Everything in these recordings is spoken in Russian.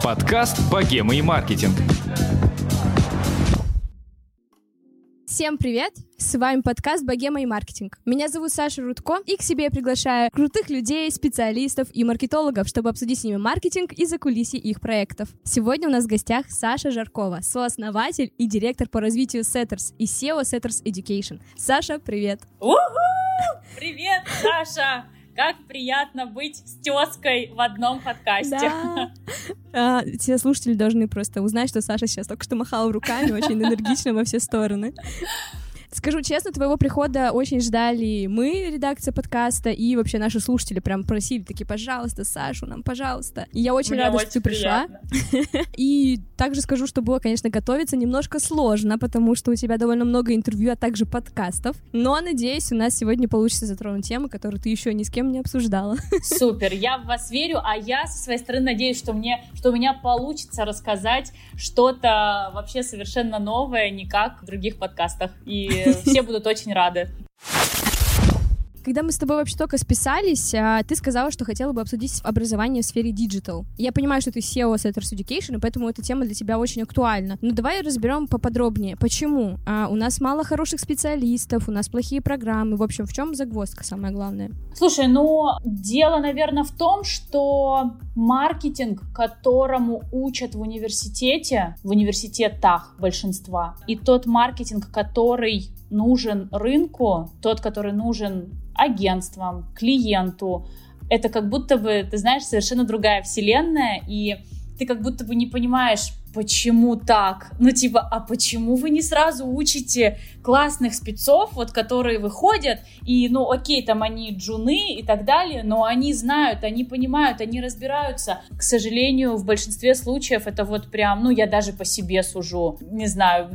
Подкаст «Богема и маркетинг». Всем привет! С вами подкаст «Богема и маркетинг». Меня зовут Саша Рудко, и к себе я приглашаю крутых людей, специалистов и маркетологов, чтобы обсудить с ними маркетинг и закулисье их проектов. Сегодня у нас в гостях Саша Жаркова, сооснователь и директор по развитию Setters и SEO Setters Education. Саша, привет! Привет, Саша! Как приятно быть с тезкой в одном подкасте. Да. А, все слушатели должны просто узнать, что Саша сейчас только что махала руками очень энергично во все стороны. Скажу честно, твоего прихода очень ждали мы, редакция подкаста, и вообще наши слушатели прям просили такие, пожалуйста, Сашу, нам, пожалуйста. И я очень Мне рада, очень что ты пришла. И также скажу, что было, конечно, готовиться немножко сложно, потому что у тебя довольно много интервью, а также подкастов. Но, надеюсь, у нас сегодня получится затронуть темы, которые ты еще ни с кем не обсуждала. Супер, я в вас верю, а я со своей стороны надеюсь, что мне, что у меня получится рассказать что-то вообще совершенно новое, не как в других подкастах. И все будут очень рады. Когда мы с тобой вообще только списались, а, ты сказала, что хотела бы обсудить образование в сфере digital. Я понимаю, что ты CEO Setters Education, и поэтому эта тема для тебя очень актуальна. Но давай разберем поподробнее. Почему? А, у нас мало хороших специалистов, у нас плохие программы. В общем, в чем загвоздка самое главное? Слушай, ну, дело, наверное, в том, что маркетинг, которому учат в университете, в университетах большинства, и тот маркетинг, который нужен рынку, тот, который нужен агентствам, клиенту, это как будто бы, ты знаешь, совершенно другая вселенная, и ты как будто бы не понимаешь, почему так? Ну, типа, а почему вы не сразу учите классных спецов, вот, которые выходят, и, ну, окей, там они джуны и так далее, но они знают, они понимают, они разбираются. К сожалению, в большинстве случаев это вот прям, ну, я даже по себе сужу. Не знаю,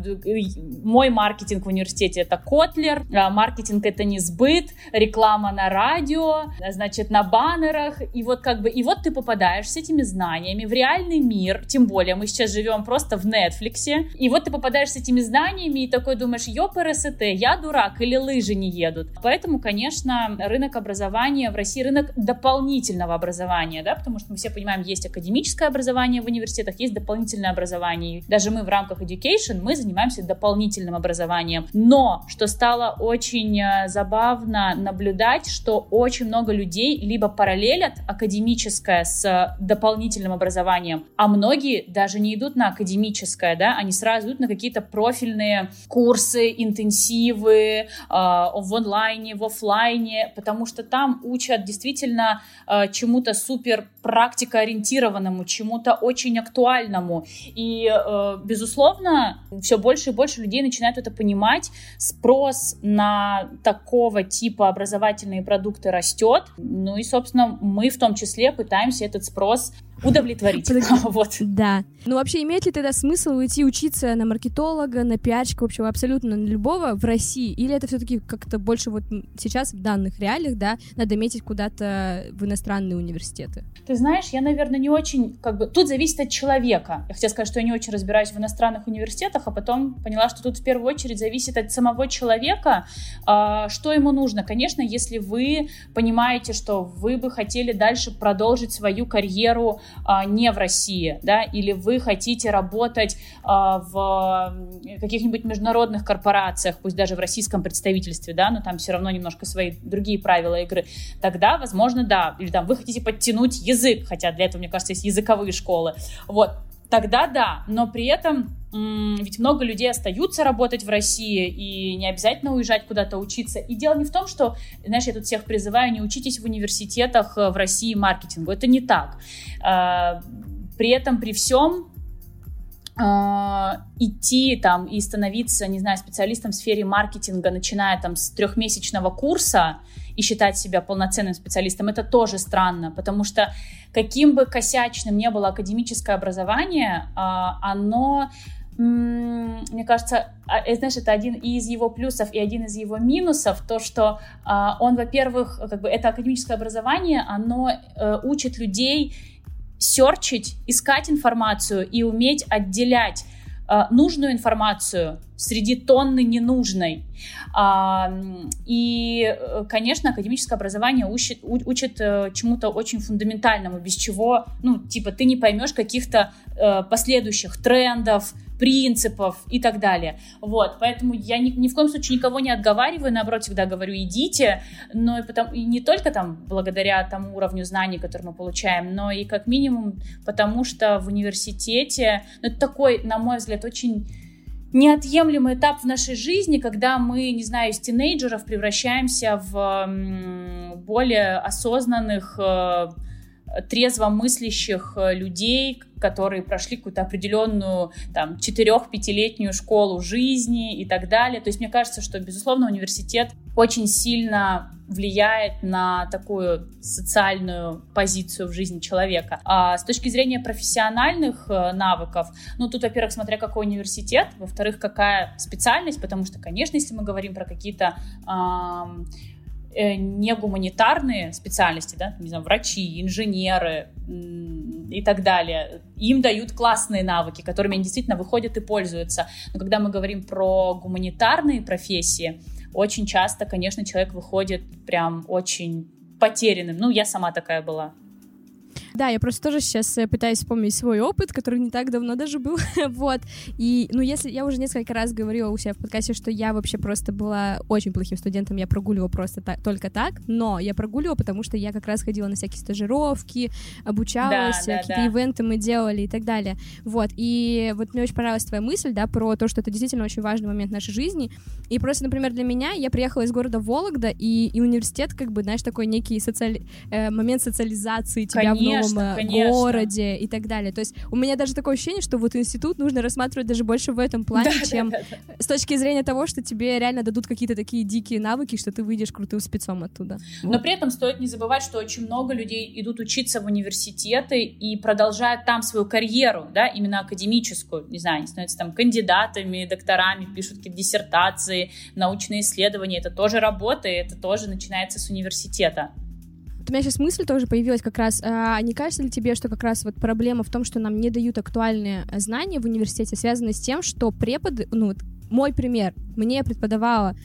мой маркетинг в университете это Котлер, а маркетинг это не сбыт, реклама на радио, значит, на баннерах, и вот как бы, и вот ты попадаешь с этими знаниями в реальный мир, тем более мы сейчас живем просто в Нетфликсе, и вот ты попадаешь с этими знаниями и такой думаешь, ёпрст, я дурак или лыжи не едут. Поэтому, конечно, рынок образования в России, рынок дополнительного образования, да, потому что мы все понимаем, есть академическое образование в университетах, есть дополнительное образование. Даже мы в рамках education, мы занимаемся дополнительным образованием. Но, что стало очень э, забавно наблюдать, что очень много людей либо параллелят академическое с дополнительным образованием, а многие даже не идут на академическое, да, они сразу идут на какие-то профильные курсы, интенсивы э, в онлайне, в офлайне, потому что там учат действительно э, чему-то супер практикоориентированному, чему-то очень актуальному. И, э, безусловно, все больше и больше людей начинают это понимать. Спрос на такого типа образовательные продукты растет. Ну и, собственно, мы в том числе пытаемся этот спрос удовлетворить. вот. Да. Ну, вообще, имеет ли тогда смысл уйти учиться на маркетолога, на пиарщика, вообще абсолютно на любого в России? Или это все-таки как-то больше вот сейчас в данных реалиях, да, надо метить куда-то в иностранные университеты? Ты знаешь, я, наверное, не очень, как бы, тут зависит от человека. Я хотела сказать, что я не очень разбираюсь в иностранных университетах, а потом поняла, что тут в первую очередь зависит от самого человека, э, что ему нужно. Конечно, если вы понимаете, что вы бы хотели дальше продолжить свою карьеру э, не в России, да, или вы хотите работать э, в каких-нибудь международных корпорациях, пусть даже в российском представительстве, да, но там все равно немножко свои другие правила игры, тогда, возможно, да, или там вы хотите подтянуть язык, хотя для этого, мне кажется, есть языковые школы, вот, тогда да, но при этом ведь много людей остаются работать в России и не обязательно уезжать куда-то учиться. И дело не в том, что, знаешь, я тут всех призываю, не учитесь в университетах э, в России маркетингу, это не так. Э, При этом, при всем, идти там и становиться, не знаю, специалистом в сфере маркетинга, начиная там с трехмесячного курса и считать себя полноценным специалистом, это тоже странно, потому что каким бы косячным ни было академическое образование, а, оно мне кажется, а, знаешь, это один из его плюсов и один из его минусов, то, что а, он, во-первых, как бы это академическое образование, оно э, учит людей серчить, искать информацию и уметь отделять а, нужную информацию среди тонны ненужной. А, и, э, конечно, академическое образование учит, учит э, чему-то очень фундаментальному, без чего, ну, типа, ты не поймешь каких-то э, последующих трендов, принципов и так далее. Вот, поэтому я ни, ни в коем случае никого не отговариваю, наоборот, всегда говорю, идите, но и, потому, и не только там благодаря тому уровню знаний, который мы получаем, но и как минимум потому, что в университете, ну, это такой, на мой взгляд, очень неотъемлемый этап в нашей жизни, когда мы, не знаю, из тинейджеров превращаемся в более осознанных, э, трезво мыслящих э, людей, которые прошли какую-то определенную там 4-5-летнюю школу жизни и так далее. То есть мне кажется, что, безусловно, университет очень сильно влияет на такую социальную позицию в жизни человека. А с точки зрения профессиональных э, навыков, ну тут, во-первых, смотря какой университет, во-вторых, какая специальность, потому что, конечно, если мы говорим про какие-то эм, не гуманитарные специальности, да, не знаю, врачи, инженеры и так далее, им дают классные навыки, которыми они действительно выходят и пользуются. Но когда мы говорим про гуманитарные профессии, очень часто, конечно, человек выходит прям очень потерянным. Ну, я сама такая была. Да, я просто тоже сейчас э, пытаюсь вспомнить свой опыт, который не так давно даже был, вот. И, ну, если я уже несколько раз говорила у себя в подкасте, что я вообще просто была очень плохим студентом, я прогуливала просто так, только так, но я прогуливала, потому что я как раз ходила на всякие стажировки, обучалась, да, да, какие-то да. ивенты мы делали и так далее. Вот, и вот мне очень понравилась твоя мысль, да, про то, что это действительно очень важный момент нашей жизни. И просто, например, для меня, я приехала из города Вологда, и, и университет, как бы, знаешь, такой некий социали... э, момент социализации тебя Конечно. в новом конечно. городе и так далее. То есть у меня даже такое ощущение, что вот институт нужно рассматривать даже больше в этом плане, да, чем да, да, да. с точки зрения того, что тебе реально дадут какие-то такие дикие навыки, что ты выйдешь крутым спецом оттуда. Но вот. при этом стоит не забывать, что очень много людей идут учиться в университеты и продолжают там свою карьеру, да, именно академическую. Не знаю, они становятся там кандидатами, докторами, пишут какие-то диссертации, научные исследования. Это тоже работа, и это тоже начинается с университета. Вот у меня сейчас мысль тоже появилась как раз. А, не кажется ли тебе, что как раз вот проблема в том, что нам не дают актуальные э, знания в университете, связана с тем, что преподы, ну вот мой пример, мне преподавала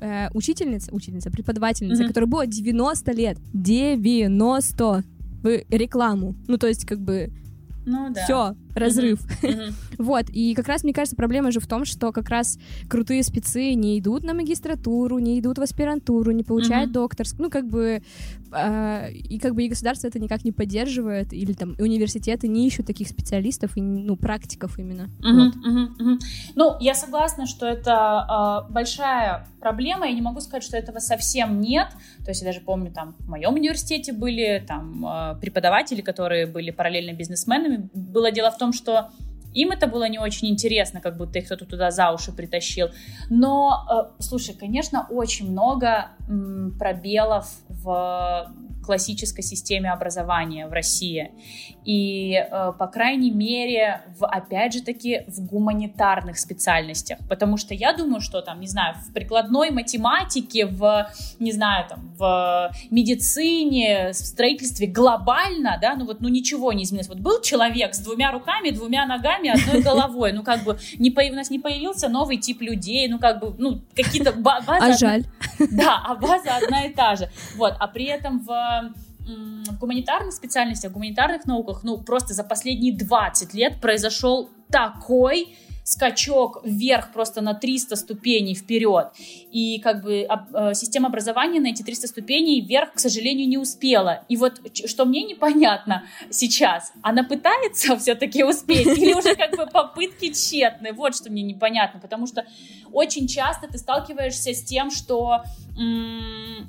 э, учительница, учительница, преподавательница, mm-hmm. которая была 90 лет, 90 в рекламу. Ну, то есть, как бы, ну, да. все, разрыв. вот, и как раз, мне кажется, проблема же в том, что как раз крутые спецы не идут на магистратуру, не идут в аспирантуру, не получают докторскую, ну, как бы, э, и как бы и государство это никак не поддерживает, или там университеты не ищут таких специалистов, и, ну, практиков именно. вот. Ну, я согласна, что это э, большая проблема, я не могу сказать, что этого совсем нет, то есть я даже помню, там, в моем университете были там э, преподаватели, которые были параллельно бизнесменами, было дело в том, что им это было не очень интересно, как будто их кто-то туда за уши притащил. Но, э, слушай, конечно, очень много м, пробелов в классической системе образования в России. И, э, по крайней мере, в, опять же таки, в гуманитарных специальностях. Потому что я думаю, что там, не знаю, в прикладной математике, в, не знаю, там, в медицине, в строительстве глобально, да, ну вот, ну ничего не изменилось. Вот был человек с двумя руками, двумя ногами, одной головой, ну как бы не по... у нас не появился новый тип людей, ну как бы, ну какие-то базы... А жаль. Да, а база одна и та же. Вот, а при этом в в гуманитарных специальностях, в гуманитарных науках, ну, просто за последние 20 лет произошел такой скачок вверх просто на 300 ступеней вперед. И как бы э, система образования на эти 300 ступеней вверх, к сожалению, не успела. И вот что мне непонятно сейчас, она пытается все-таки успеть или уже как бы попытки тщетны? Вот что мне непонятно, потому что очень часто ты сталкиваешься с тем, что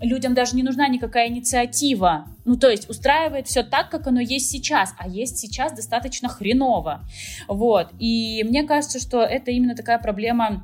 людям даже не нужна никакая инициатива. Ну, то есть устраивает все так, как оно есть сейчас, а есть сейчас достаточно хреново. Вот. И мне кажется, что это именно такая проблема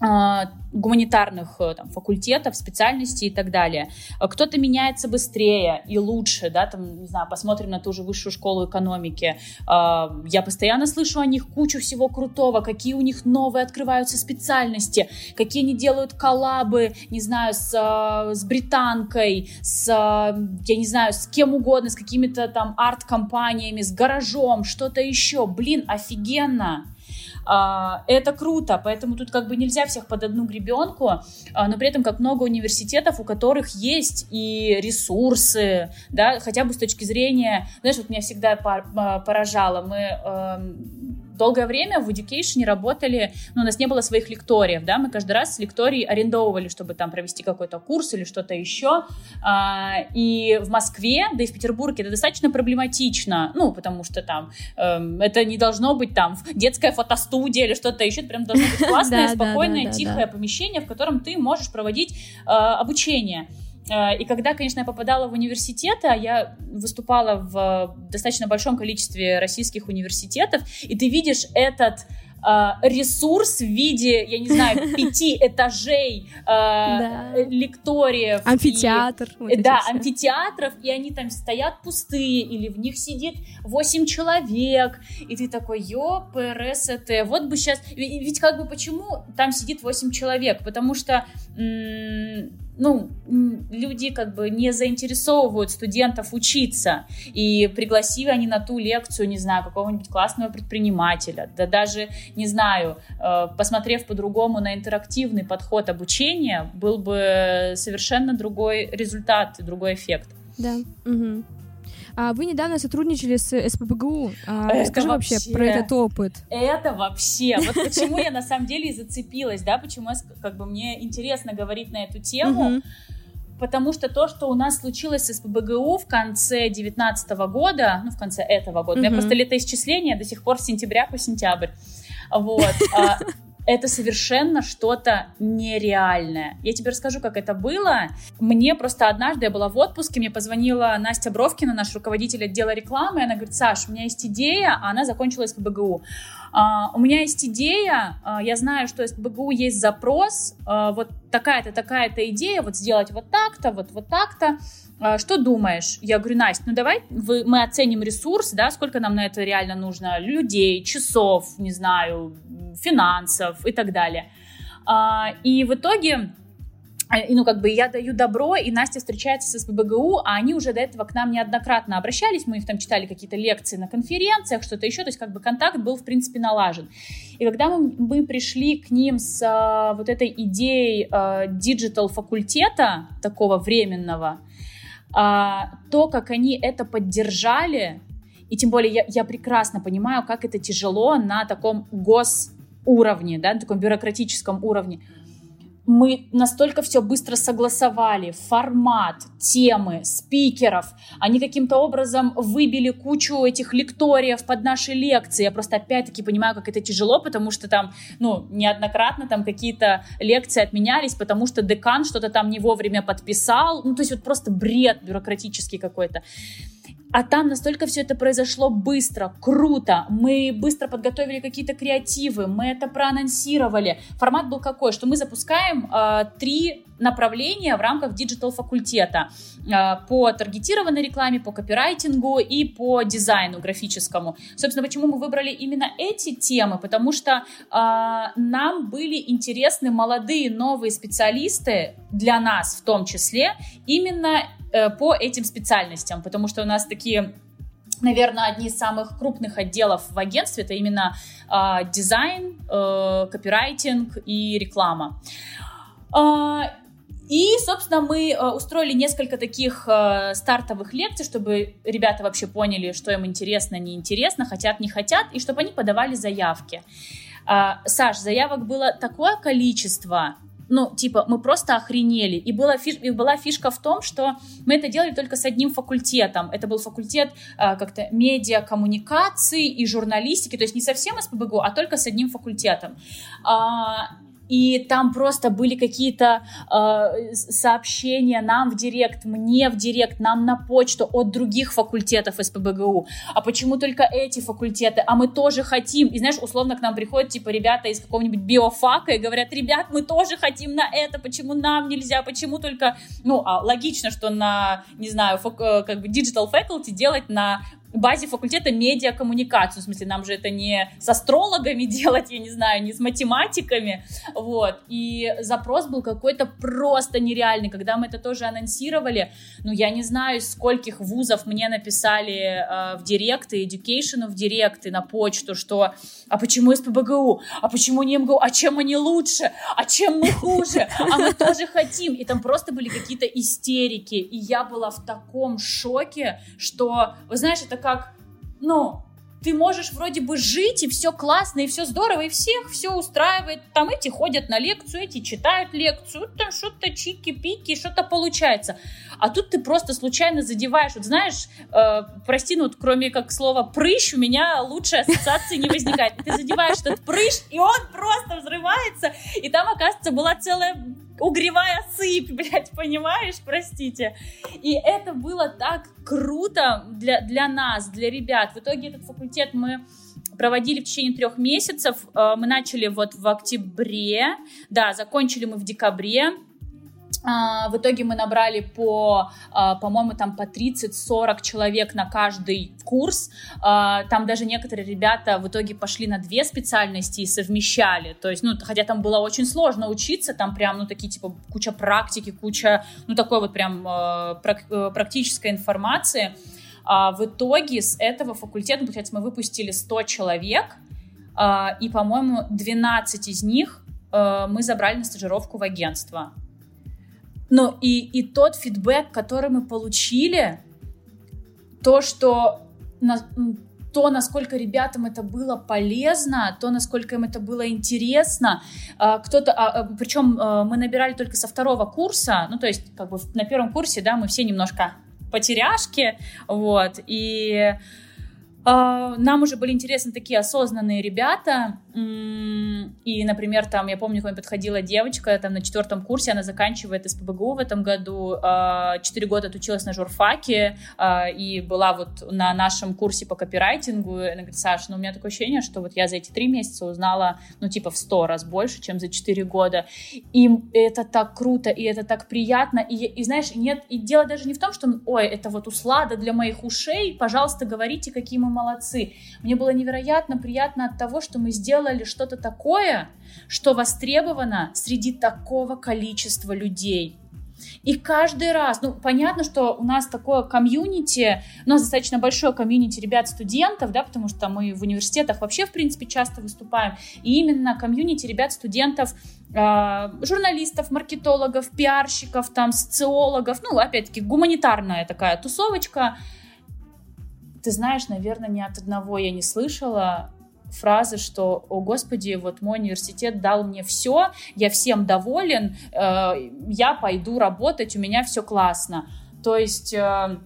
а, гуманитарных э, там, факультетов, специальностей и так далее. Кто-то меняется быстрее и лучше, да, там, не знаю, посмотрим на ту же высшую школу экономики. А, я постоянно слышу о них кучу всего крутого, какие у них новые открываются специальности, какие они делают коллабы, не знаю, с, э, с британкой, с, я не знаю, с кем угодно, с какими-то там арт-компаниями, с гаражом, что-то еще. Блин, офигенно! А, это круто, поэтому тут как бы нельзя всех под одну гребенку, а, но при этом как много университетов, у которых есть и ресурсы, да, хотя бы с точки зрения, знаешь, вот меня всегда поражало, мы эм, долгое время в Education работали, ну, у нас не было своих лекториев, да, мы каждый раз лекторий арендовывали, чтобы там провести какой-то курс или что-то еще, а, и в Москве, да и в Петербурге это достаточно проблематично, ну, потому что там э, это не должно быть там детская фотостудия или что-то еще, это прям должно быть классное, спокойное, тихое помещение, в котором ты можешь проводить э, обучение. Э, и когда, конечно, я попадала в университеты, а я выступала в достаточно большом количестве российских университетов, и ты видишь этот э, ресурс в виде, я не знаю, пяти этажей э, лекториев. Амфитеатр. И, вот да, амфитеатров, и они там стоят пустые, или в них сидит восемь человек, и ты такой, ё, ПРСТ, вот бы сейчас... Ведь как бы почему там сидит восемь человек? Потому что ну, люди как бы не заинтересовывают студентов учиться, и пригласили они на ту лекцию, не знаю, какого-нибудь классного предпринимателя, да даже, не знаю, э, посмотрев по-другому на интерактивный подход обучения, был бы совершенно другой результат, другой эффект. Да. Угу. А вы недавно сотрудничали с СПБГУ. А, это расскажи вообще, вообще про этот опыт. Это вообще. Вот почему я на самом деле и зацепилась, да, почему как бы мне интересно говорить на эту тему. Потому что то, что у нас случилось с СПБГУ в конце 2019 года, ну, в конце этого года, mm-hmm. у меня просто летоисчисление до сих пор с сентября по сентябрь. Вот. А, это совершенно что-то нереальное. Я тебе расскажу, как это было. Мне просто однажды, я была в отпуске, мне позвонила Настя Бровкина, наш руководитель отдела рекламы, она говорит, Саш, у меня есть идея, а она закончилась в БГУ. Uh, у меня есть идея, uh, я знаю, что из БГУ есть запрос, uh, вот такая-то, такая-то идея, вот сделать вот так-то, вот, вот так-то. А, что думаешь? Я говорю, Настя, ну давай вы, мы оценим ресурс, да, сколько нам на это реально нужно, людей, часов, не знаю, финансов и так далее. А, и в итоге а, ну, как бы я даю добро, и Настя встречается с СПБГУ, а они уже до этого к нам неоднократно обращались, мы их там читали какие-то лекции на конференциях, что-то еще, то есть как бы контакт был, в принципе, налажен. И когда мы, пришли к ним с а, вот этой идеей digital-факультета, такого временного, а, то, как они это поддержали, и тем более я, я прекрасно понимаю, как это тяжело на таком госуровне, да, на таком бюрократическом уровне мы настолько все быстро согласовали, формат, темы, спикеров. Они каким-то образом выбили кучу этих лекториев под наши лекции. Я просто опять-таки понимаю, как это тяжело, потому что там, ну, неоднократно там какие-то лекции отменялись, потому что декан что-то там не вовремя подписал. Ну, то есть вот просто бред бюрократический какой-то. А там настолько все это произошло быстро, круто. Мы быстро подготовили какие-то креативы, мы это проанонсировали. Формат был какой, что мы запускаем э, три направления в рамках digital факультета э, по таргетированной рекламе, по копирайтингу и по дизайну графическому. Собственно, почему мы выбрали именно эти темы? Потому что э, нам были интересны молодые новые специалисты для нас в том числе именно Э, по этим специальностям, потому что у нас такие наверное, одни из самых крупных отделов в агентстве это именно э, дизайн, э, копирайтинг и реклама. И, собственно, мы э, устроили несколько таких э, стартовых лекций, чтобы ребята вообще поняли, что им интересно, неинтересно, хотят, не хотят, и чтобы они подавали заявки. Э, Саш, заявок было такое количество, ну, типа, мы просто охренели. И была, фиш, и была фишка в том, что мы это делали только с одним факультетом. Это был факультет э, как-то медиакоммуникации и журналистики, то есть не совсем СПБГУ, а только с одним факультетом. А, и там просто были какие-то э, сообщения нам в директ, мне в директ, нам на почту от других факультетов СПБГУ. А почему только эти факультеты? А мы тоже хотим. И знаешь, условно к нам приходят типа ребята из какого-нибудь биофака и говорят, ребят, мы тоже хотим на это, почему нам нельзя, почему только... Ну, а логично, что на, не знаю, фак, э, как бы digital faculty делать на базе факультета медиакоммуникацию. В смысле, нам же это не с астрологами делать, я не знаю, не с математиками. Вот. И запрос был какой-то просто нереальный. Когда мы это тоже анонсировали, ну, я не знаю, скольких вузов мне написали э, в директ и education в директ и на почту, что а почему СПБГУ? А почему не МГУ? А чем они лучше? А чем мы хуже? А мы тоже хотим. И там просто были какие-то истерики. И я была в таком шоке, что, вы знаешь, это как, ну, ты можешь вроде бы жить, и все классно, и все здорово, и всех все устраивает. Там эти ходят на лекцию, эти читают лекцию, там что-то чики-пики, что-то получается. А тут ты просто случайно задеваешь. Вот знаешь, э, прости, ну вот кроме как слова прыщ, у меня лучшей ассоциации не возникает. Ты задеваешь этот прыщ, и он просто взрывается. И там, оказывается, была целая угревая сыпь, блядь, понимаешь, простите. И это было так круто для, для нас, для ребят. В итоге этот факультет мы проводили в течение трех месяцев. Э, мы начали вот в октябре, да, закончили мы в декабре. А, в итоге мы набрали по, а, по-моему, там по 30-40 человек на каждый курс. А, там даже некоторые ребята в итоге пошли на две специальности и совмещали. То есть, ну, хотя там было очень сложно учиться, там прям, ну, такие, типа, куча практики, куча, ну, такой вот прям э, практической информации. В итоге с этого факультета, получается, мы выпустили 100 человек, и, по-моему, 12 из них э, мы забрали на стажировку в агентство. Ну и, и тот фидбэк, который мы получили, то, что на, то, насколько ребятам это было полезно, то, насколько им это было интересно. А, кто-то, а, а, причем мы набирали только со второго курса, ну, то есть, как бы на первом курсе, да, мы все немножко потеряшки, вот, и нам уже были интересны такие осознанные ребята, и, например, там, я помню, к мне подходила девочка, там, на четвертом курсе, она заканчивает СПБГУ в этом году, а, четыре года отучилась на журфаке, а, и была вот на нашем курсе по копирайтингу, и она говорит, Саша, ну, у меня такое ощущение, что вот я за эти три месяца узнала, ну, типа, в сто раз больше, чем за четыре года, и это так круто, и это так приятно, и, и знаешь, нет, и дело даже не в том, что, ой, это вот услада для моих ушей, пожалуйста, говорите, какие мы молодцы. Мне было невероятно приятно от того, что мы сделали что-то такое, что востребовано среди такого количества людей. И каждый раз, ну, понятно, что у нас такое комьюнити, у нас достаточно большое комьюнити ребят-студентов, да, потому что мы в университетах вообще, в принципе, часто выступаем. И именно комьюнити ребят-студентов, э, журналистов, маркетологов, пиарщиков, там, социологов, ну, опять-таки, гуманитарная такая тусовочка, ты знаешь, наверное, ни от одного я не слышала фразы, что, о господи, вот мой университет дал мне все, я всем доволен, э, я пойду работать, у меня все классно. То есть... Э,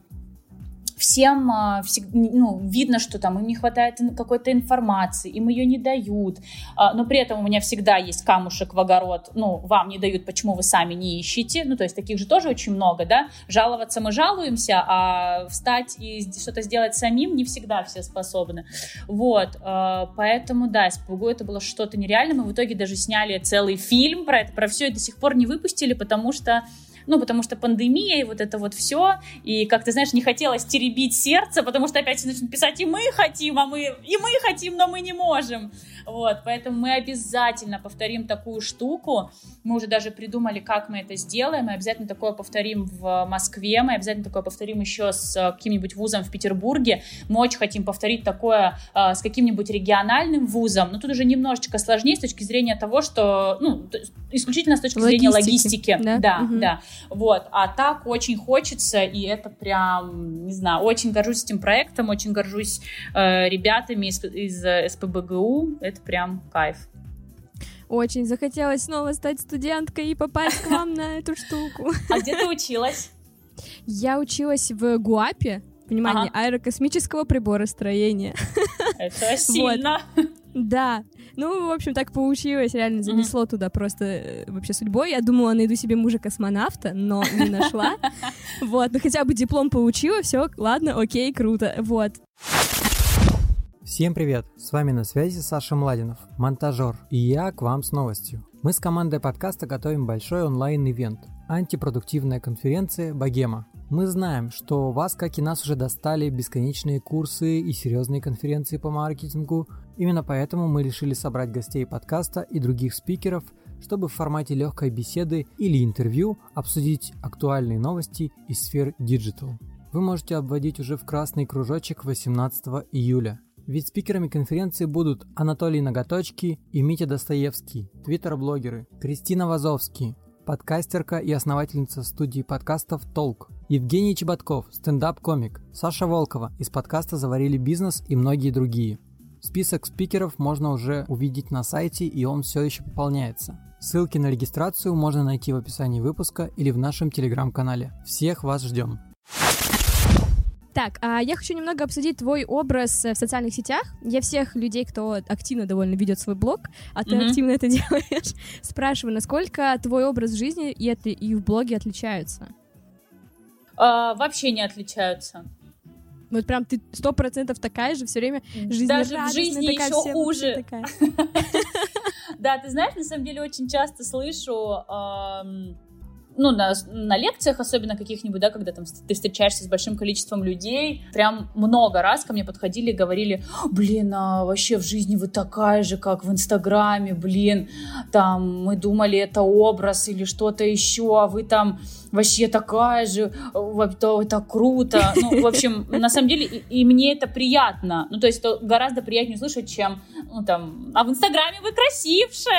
всем а, ну, видно, что там им не хватает какой-то информации, им ее не дают, а, но при этом у меня всегда есть камушек в огород, ну, вам не дают, почему вы сами не ищете, ну, то есть таких же тоже очень много, да, жаловаться мы жалуемся, а встать и что-то сделать самим не всегда все способны, вот, а, поэтому, да, СПГУ это было что-то нереальное, мы в итоге даже сняли целый фильм про это, про все и до сих пор не выпустили, потому что ну, потому что пандемия и вот это вот все, и, как ты знаешь, не хотелось теребить сердце, потому что опять начнут писать, и мы хотим, а мы, и мы хотим, но мы не можем. Вот, поэтому мы обязательно повторим такую штуку. Мы уже даже придумали, как мы это сделаем. Мы обязательно такое повторим в Москве. Мы обязательно такое повторим еще с каким-нибудь вузом в Петербурге. Мы очень хотим повторить такое э, с каким-нибудь региональным вузом. Но тут уже немножечко сложнее с точки зрения того, что, ну, исключительно с точки Логистики. зрения логистики. Да, да. Угу. да. Вот. А так очень хочется, и это прям, не знаю, очень горжусь этим проектом, очень горжусь э, ребятами из, из э, СПБГУ это прям кайф. Очень захотелось снова стать студенткой и попасть к вам на эту штуку. А где ты училась? Я училась в ГУАПе, внимание, ага. аэрокосмического приборостроения. Это сильно. Вот. Да. Ну, в общем, так получилось, реально занесло mm-hmm. туда просто э, вообще судьбой. Я думала, найду себе мужа-космонавта, но не нашла. Вот, ну хотя бы диплом получила, все, ладно, окей, круто. Вот. Всем привет! С вами на связи Саша Младинов, монтажер, и я к вам с новостью. Мы с командой подкаста готовим большой онлайн-ивент – антипродуктивная конференция «Богема». Мы знаем, что вас, как и нас, уже достали бесконечные курсы и серьезные конференции по маркетингу. Именно поэтому мы решили собрать гостей подкаста и других спикеров, чтобы в формате легкой беседы или интервью обсудить актуальные новости из сфер Digital. Вы можете обводить уже в красный кружочек 18 июля. Ведь спикерами конференции будут Анатолий Ноготочки и Митя Достоевский, твиттер-блогеры, Кристина Вазовский, подкастерка и основательница студии подкастов «Толк», Евгений Чеботков, стендап-комик, Саша Волкова из подкаста «Заварили бизнес» и многие другие. Список спикеров можно уже увидеть на сайте, и он все еще пополняется. Ссылки на регистрацию можно найти в описании выпуска или в нашем телеграм-канале. Всех вас ждем! Так, а я хочу немного обсудить твой образ э, в социальных сетях. Я всех людей, кто активно довольно ведет свой блог, а ты Мгм. активно это делаешь, спрашиваю, насколько твой образ жизни и, это, и в блоге отличаются? А, вообще не отличаются. Вот прям ты сто процентов такая же, все время жизнь Даже в жизни такая, еще хуже. Да, ты знаешь, на самом деле очень часто слышу, ну, на, на лекциях, особенно каких-нибудь, да, когда там ты встречаешься с большим количеством людей, прям много раз ко мне подходили и говорили, блин, а вообще в жизни вы такая же, как в Инстаграме, блин, там, мы думали, это образ или что-то еще, а вы там вообще такая же, во- то это круто. Ну, в общем, на самом деле, и, и мне это приятно. Ну, то есть, это гораздо приятнее слышать, чем, ну, там, а в Инстаграме вы красивше,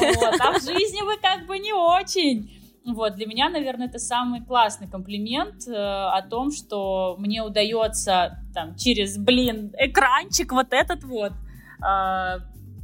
вот, а в жизни вы как бы не очень. Вот, для меня, наверное, это самый классный комплимент э, о том, что мне удается там через, блин, экранчик вот этот вот э,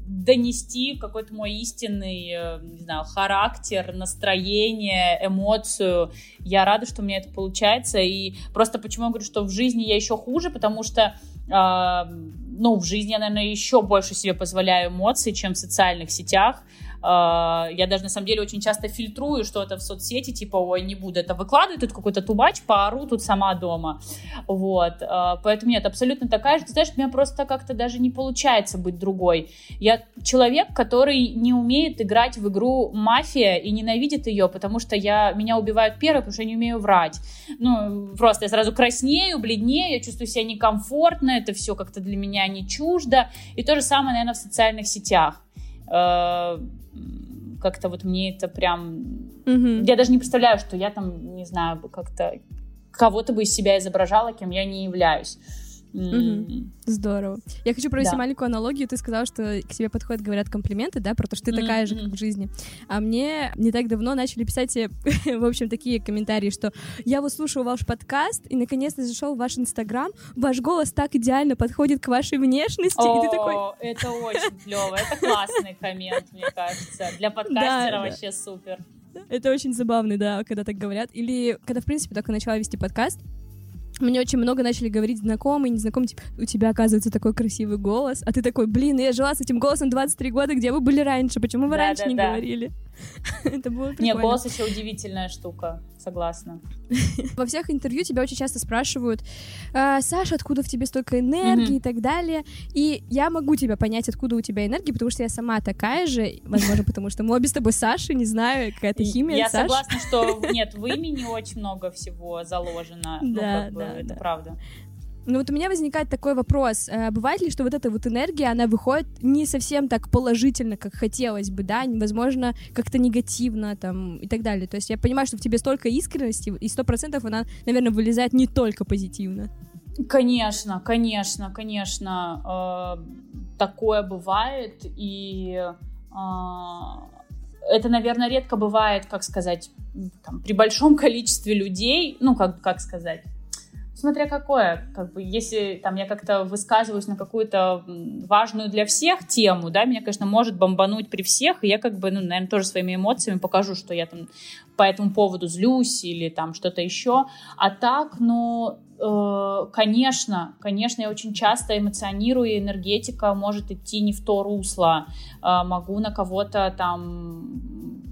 донести какой-то мой истинный, э, не знаю, характер, настроение, эмоцию. Я рада, что у меня это получается. И просто почему я говорю, что в жизни я еще хуже, потому что э, ну, в жизни я, наверное, еще больше себе позволяю эмоций, чем в социальных сетях. Э, Я даже, на самом деле, очень часто фильтрую что-то в соцсети, типа, ой, не буду это выкладывать, тут какой-то тубач, поору тут сама дома. Вот. Э, Поэтому нет, абсолютно такая же. Ты знаешь, у меня просто как-то даже не получается быть другой. Я человек, который не умеет играть в игру мафия и ненавидит ее, потому что я, меня убивают первые, потому что я не умею врать. Ну, просто я сразу краснею, бледнею, я чувствую себя некомфортно, это все как-то для меня не чуждо. И то же самое, наверное, в социальных сетях. Э, Как-то вот мне это прям... Мгм. Я даже не представляю, что я там, не знаю, как-то кого-то бы из себя изображала, кем я не являюсь. Мгм. Здорово. Я хочу провести Да. маленькую аналогию. Ты сказала, что к тебе подходят, говорят комплименты, да, про то, что ты Мгм, такая же, как в жизни. А мне не так давно начали писать, э, в общем, такие комментарии, что я вот слушаю ваш подкаст, и наконец-то зашел в ваш инстаграм, ваш голос так идеально подходит к вашей внешности, и ты такой, О, это очень клево, это классный коммент, мне кажется. Для подкастера вообще супер. Это очень забавно, да, когда так говорят. Или когда, в принципе, только начала вести подкаст, мне очень много начали говорить знакомые, незнакомые, типа, у тебя, оказывается, такой красивый голос, а ты такой, блин, я жила с этим голосом 23 года, где вы были раньше, почему вы Да, раньше да, не да. говорили? Это было Не, прикольно. голос еще удивительная штука, согласна. Во всех интервью тебя очень часто спрашивают, «А, Саша, откуда в тебе столько энергии и так далее. И я могу тебя понять, откуда у тебя энергия, потому что я сама такая же, возможно, потому что мы обе с тобой Саши, не знаю, какая-то химия, Я согласна, что нет, в имени очень много всего заложено. Ну, Да, да, это да. правда. Ну вот у меня возникает такой вопрос. э, Бывает ли, что вот эта вот энергия, она выходит не совсем так положительно, как хотелось бы, да? Возможно, как-то негативно там и так далее. То есть я понимаю, что в тебе столько искренности, и сто процентов она, наверное, вылезает не только позитивно. Конечно, конечно, конечно, э, такое бывает, и э, это, наверное, редко бывает, как сказать, там, при большом количестве людей, ну, как, как сказать, смотря какое, как бы, если там я как-то высказываюсь на какую-то важную для всех тему, да, меня, конечно, может бомбануть при всех, и я как бы, ну, наверное, тоже своими эмоциями покажу, что я там по этому поводу злюсь или там что-то еще, а так, ну, э, конечно, конечно, я очень часто эмоционирую, и энергетика может идти не в то русло, Э, могу на кого-то там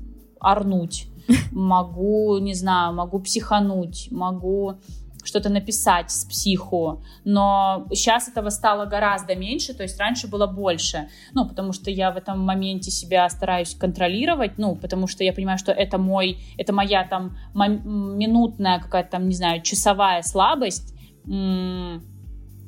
орнуть, могу, не знаю, могу психануть, могу что-то написать с психу, но сейчас этого стало гораздо меньше, то есть раньше было больше, ну, потому что я в этом моменте себя стараюсь контролировать, ну, потому что я понимаю, что это мой, это моя там минутная какая-то там, не знаю, часовая слабость,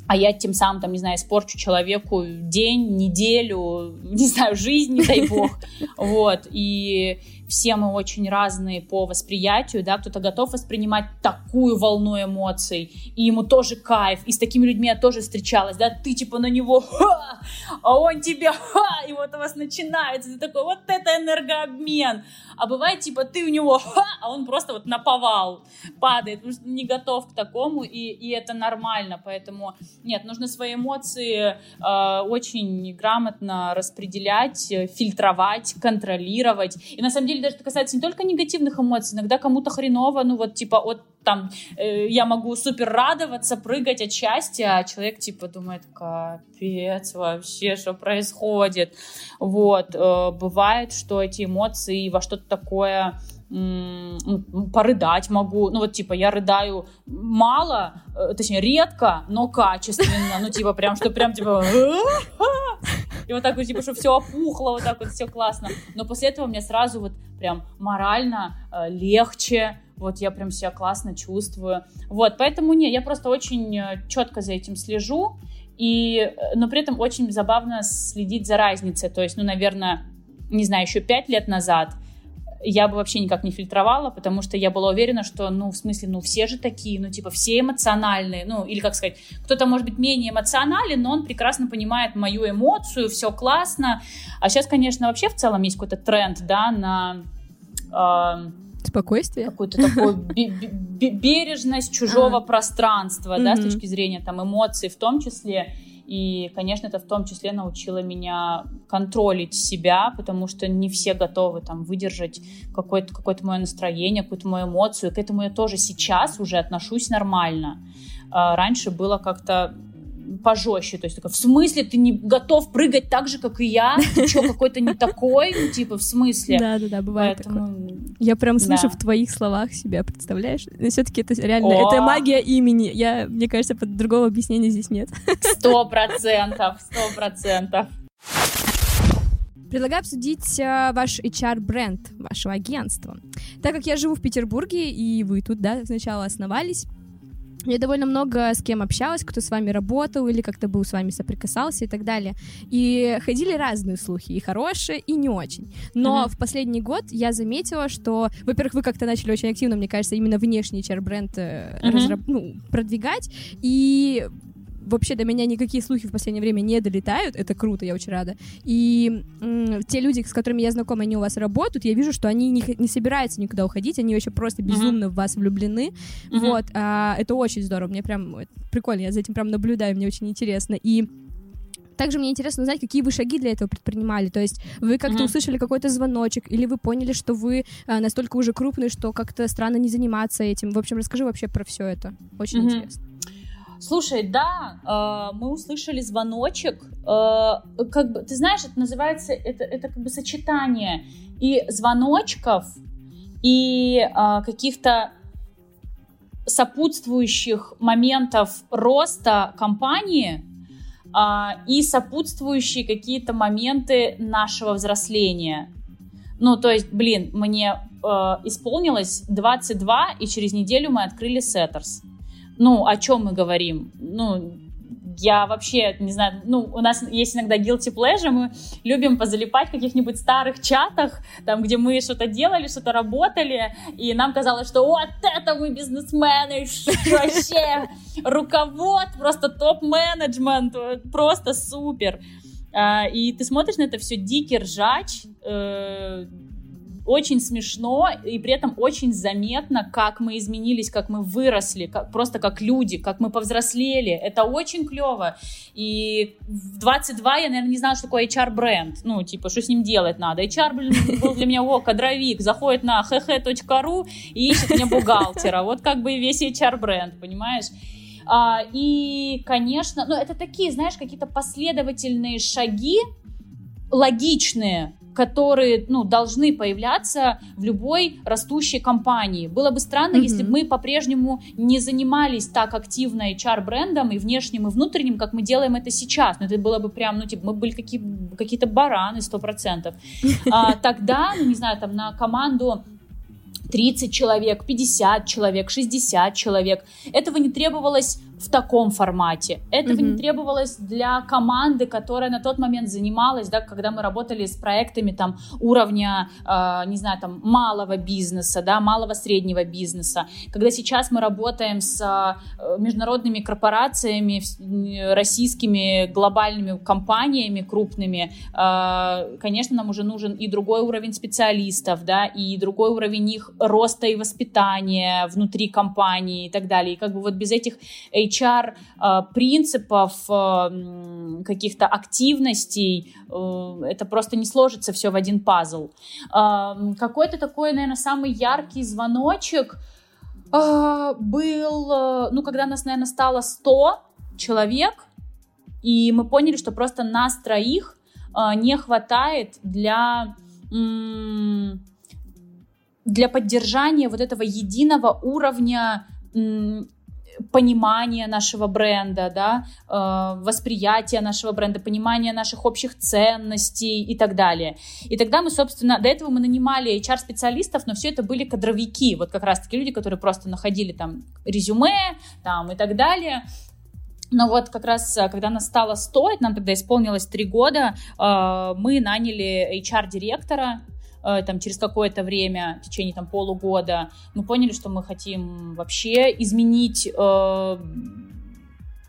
а я тем самым, там, не знаю, испорчу человеку день, неделю, не знаю, жизнь, не дай бог, вот, и все мы очень разные по восприятию, да, кто-то готов воспринимать такую волну эмоций, и ему тоже кайф, и с такими людьми я тоже встречалась, да, ты типа на него, ха, а он тебя, ха, и вот у вас начинается, ты такой, вот это энергообмен, а бывает типа ты у него, ха, а он просто вот наповал, падает, потому что не готов к такому, и, и это нормально, поэтому, нет, нужно свои эмоции э, очень грамотно распределять, фильтровать, контролировать, и на самом деле деле даже касается не только негативных эмоций, иногда кому-то хреново, ну вот типа от там э, я могу супер радоваться, прыгать от счастья, а человек типа думает, капец вообще, что происходит. Вот, э, бывает, что эти эмоции во что-то такое порыдать могу. Ну вот типа я рыдаю мало, э, точнее редко, но качественно. Ну типа прям, что прям типа... И вот так вот, типа, что все опухло, вот так вот, все классно. Но после этого мне сразу вот прям морально э, легче, вот я прям себя классно чувствую. Вот, поэтому не, я просто очень э, четко за этим слежу, и, но при этом очень забавно следить за разницей. То есть, ну, наверное, не знаю, еще пять лет назад – я бы вообще никак не фильтровала, потому что я была уверена, что, ну, в смысле, ну, все же такие, ну, типа, все эмоциональные, ну, или, как сказать, кто-то, может быть, менее эмоционален, но он прекрасно понимает мою эмоцию, все классно. А сейчас, конечно, вообще в целом есть какой-то тренд, да, на... Э, Спокойствие? Какую-то такую бережность чужого пространства, да, с точки зрения там эмоций в том числе. И, конечно, это в том числе научило меня контролить себя, потому что не все готовы там выдержать какое-то какое мое настроение, какую-то мою эмоцию. К этому я тоже сейчас уже отношусь нормально. А раньше было как-то пожестче. То есть такая, в смысле, ты не готов прыгать так же, как и я? Ты что, какой-то не такой? Ну, типа, в смысле? Да-да-да, бывает Поэтому... такое. Я прям слышу да. в твоих словах себя, представляешь? все-таки это реально, О! это магия имени. Я, мне кажется, под другого объяснения здесь нет. Сто процентов, сто процентов. Предлагаю обсудить э, ваш HR-бренд, вашего агентства. Так как я живу в Петербурге, и вы тут, да, сначала основались, я довольно много с кем общалась, кто с вами работал или как-то был с вами соприкасался и так далее. И ходили разные слухи, и хорошие, и не очень. Но uh-huh. в последний год я заметила, что, во-первых, вы как-то начали очень активно, мне кажется, именно внешний HR-бренд uh-huh. разраб- ну, продвигать, и вообще до меня никакие слухи в последнее время не долетают, это круто, я очень рада. И м- те люди, с которыми я знакома, они у вас работают, я вижу, что они не, не собираются никуда уходить, они вообще просто безумно uh-huh. в вас влюблены, uh-huh. вот, а, это очень здорово, мне прям прикольно, я за этим прям наблюдаю, мне очень интересно, и также мне интересно узнать, какие вы шаги для этого предпринимали. То есть вы как-то mm-hmm. услышали какой-то звоночек, или вы поняли, что вы а, настолько уже крупный, что как-то странно не заниматься этим. В общем, расскажи вообще про все это. Очень mm-hmm. интересно. Слушай, да, э, мы услышали звоночек. Э, как бы, ты знаешь, это называется, это, это как бы сочетание и звоночков, и э, каких-то сопутствующих моментов роста компании и сопутствующие какие-то моменты нашего взросления. Ну, то есть, блин, мне э, исполнилось 22, и через неделю мы открыли Setters ну, о чем мы говорим? Ну, я вообще, не знаю, ну, у нас есть иногда guilty pleasure, мы любим позалипать в каких-нибудь старых чатах, там, где мы что-то делали, что-то работали, и нам казалось, что вот это мы бизнесмены, вообще руковод, просто топ-менеджмент, просто супер. А, и ты смотришь на это все дикий ржач, э, очень смешно и при этом очень заметно, как мы изменились, как мы выросли, как, просто как люди, как мы повзрослели. Это очень клево. И в 22 я, наверное, не знала, что такое HR-бренд. Ну, типа, что с ним делать надо. HR, был для меня, о, кадровик, заходит на hh.ru и ищет мне бухгалтера. Вот как бы весь HR-бренд, понимаешь? А, и, конечно, ну, это такие, знаешь, какие-то последовательные шаги, логичные, которые ну, должны появляться в любой растущей компании. Было бы странно, mm-hmm. если бы мы по-прежнему не занимались так активно HR-брендом и внешним, и внутренним, как мы делаем это сейчас. Ну, это было бы прям, ну, типа, мы были какие- какие-то бараны, сто процентов. А, тогда, ну, не знаю, там, на команду 30 человек, 50 человек, 60 человек. Этого не требовалось в таком формате. Этого mm-hmm. не требовалось для команды, которая на тот момент занималась, да, когда мы работали с проектами там уровня, э, не знаю, там малого бизнеса, да, малого среднего бизнеса. Когда сейчас мы работаем с э, международными корпорациями, российскими глобальными компаниями крупными, э, конечно, нам уже нужен и другой уровень специалистов, да, и другой уровень их роста и воспитания внутри компании и так далее. И как бы вот без этих HR э, принципов, э, каких-то активностей, э, это просто не сложится все в один пазл. Какой-то такой, наверное, самый яркий звоночек был, ну, когда нас, наверное, стало 100 человек, и мы поняли, что просто нас троих не хватает для для поддержания вот этого единого уровня понимания нашего бренда, да, э, восприятия нашего бренда, понимания наших общих ценностей и так далее. И тогда мы, собственно, до этого мы нанимали HR-специалистов, но все это были кадровики, вот как раз-таки люди, которые просто находили там резюме там и так далее. Но вот как раз, э, когда нас стало сто, и нам тогда исполнилось три года, э, мы наняли HR-директора, Э, там через какое-то время, в течение там полугода, мы поняли, что мы хотим вообще изменить э,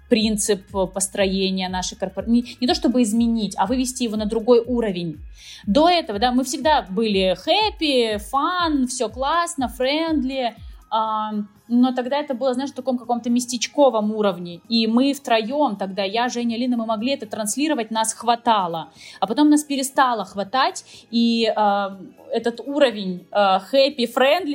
принцип построения нашей корпорации. Не, не то чтобы изменить, а вывести его на другой уровень. До этого, да, мы всегда были happy, fun, все классно, friendly, но тогда это было, знаешь, в таком каком-то местечковом уровне. И мы втроем тогда, я, Женя, Лина, мы могли это транслировать, нас хватало. А потом нас перестало хватать, и э, этот уровень э,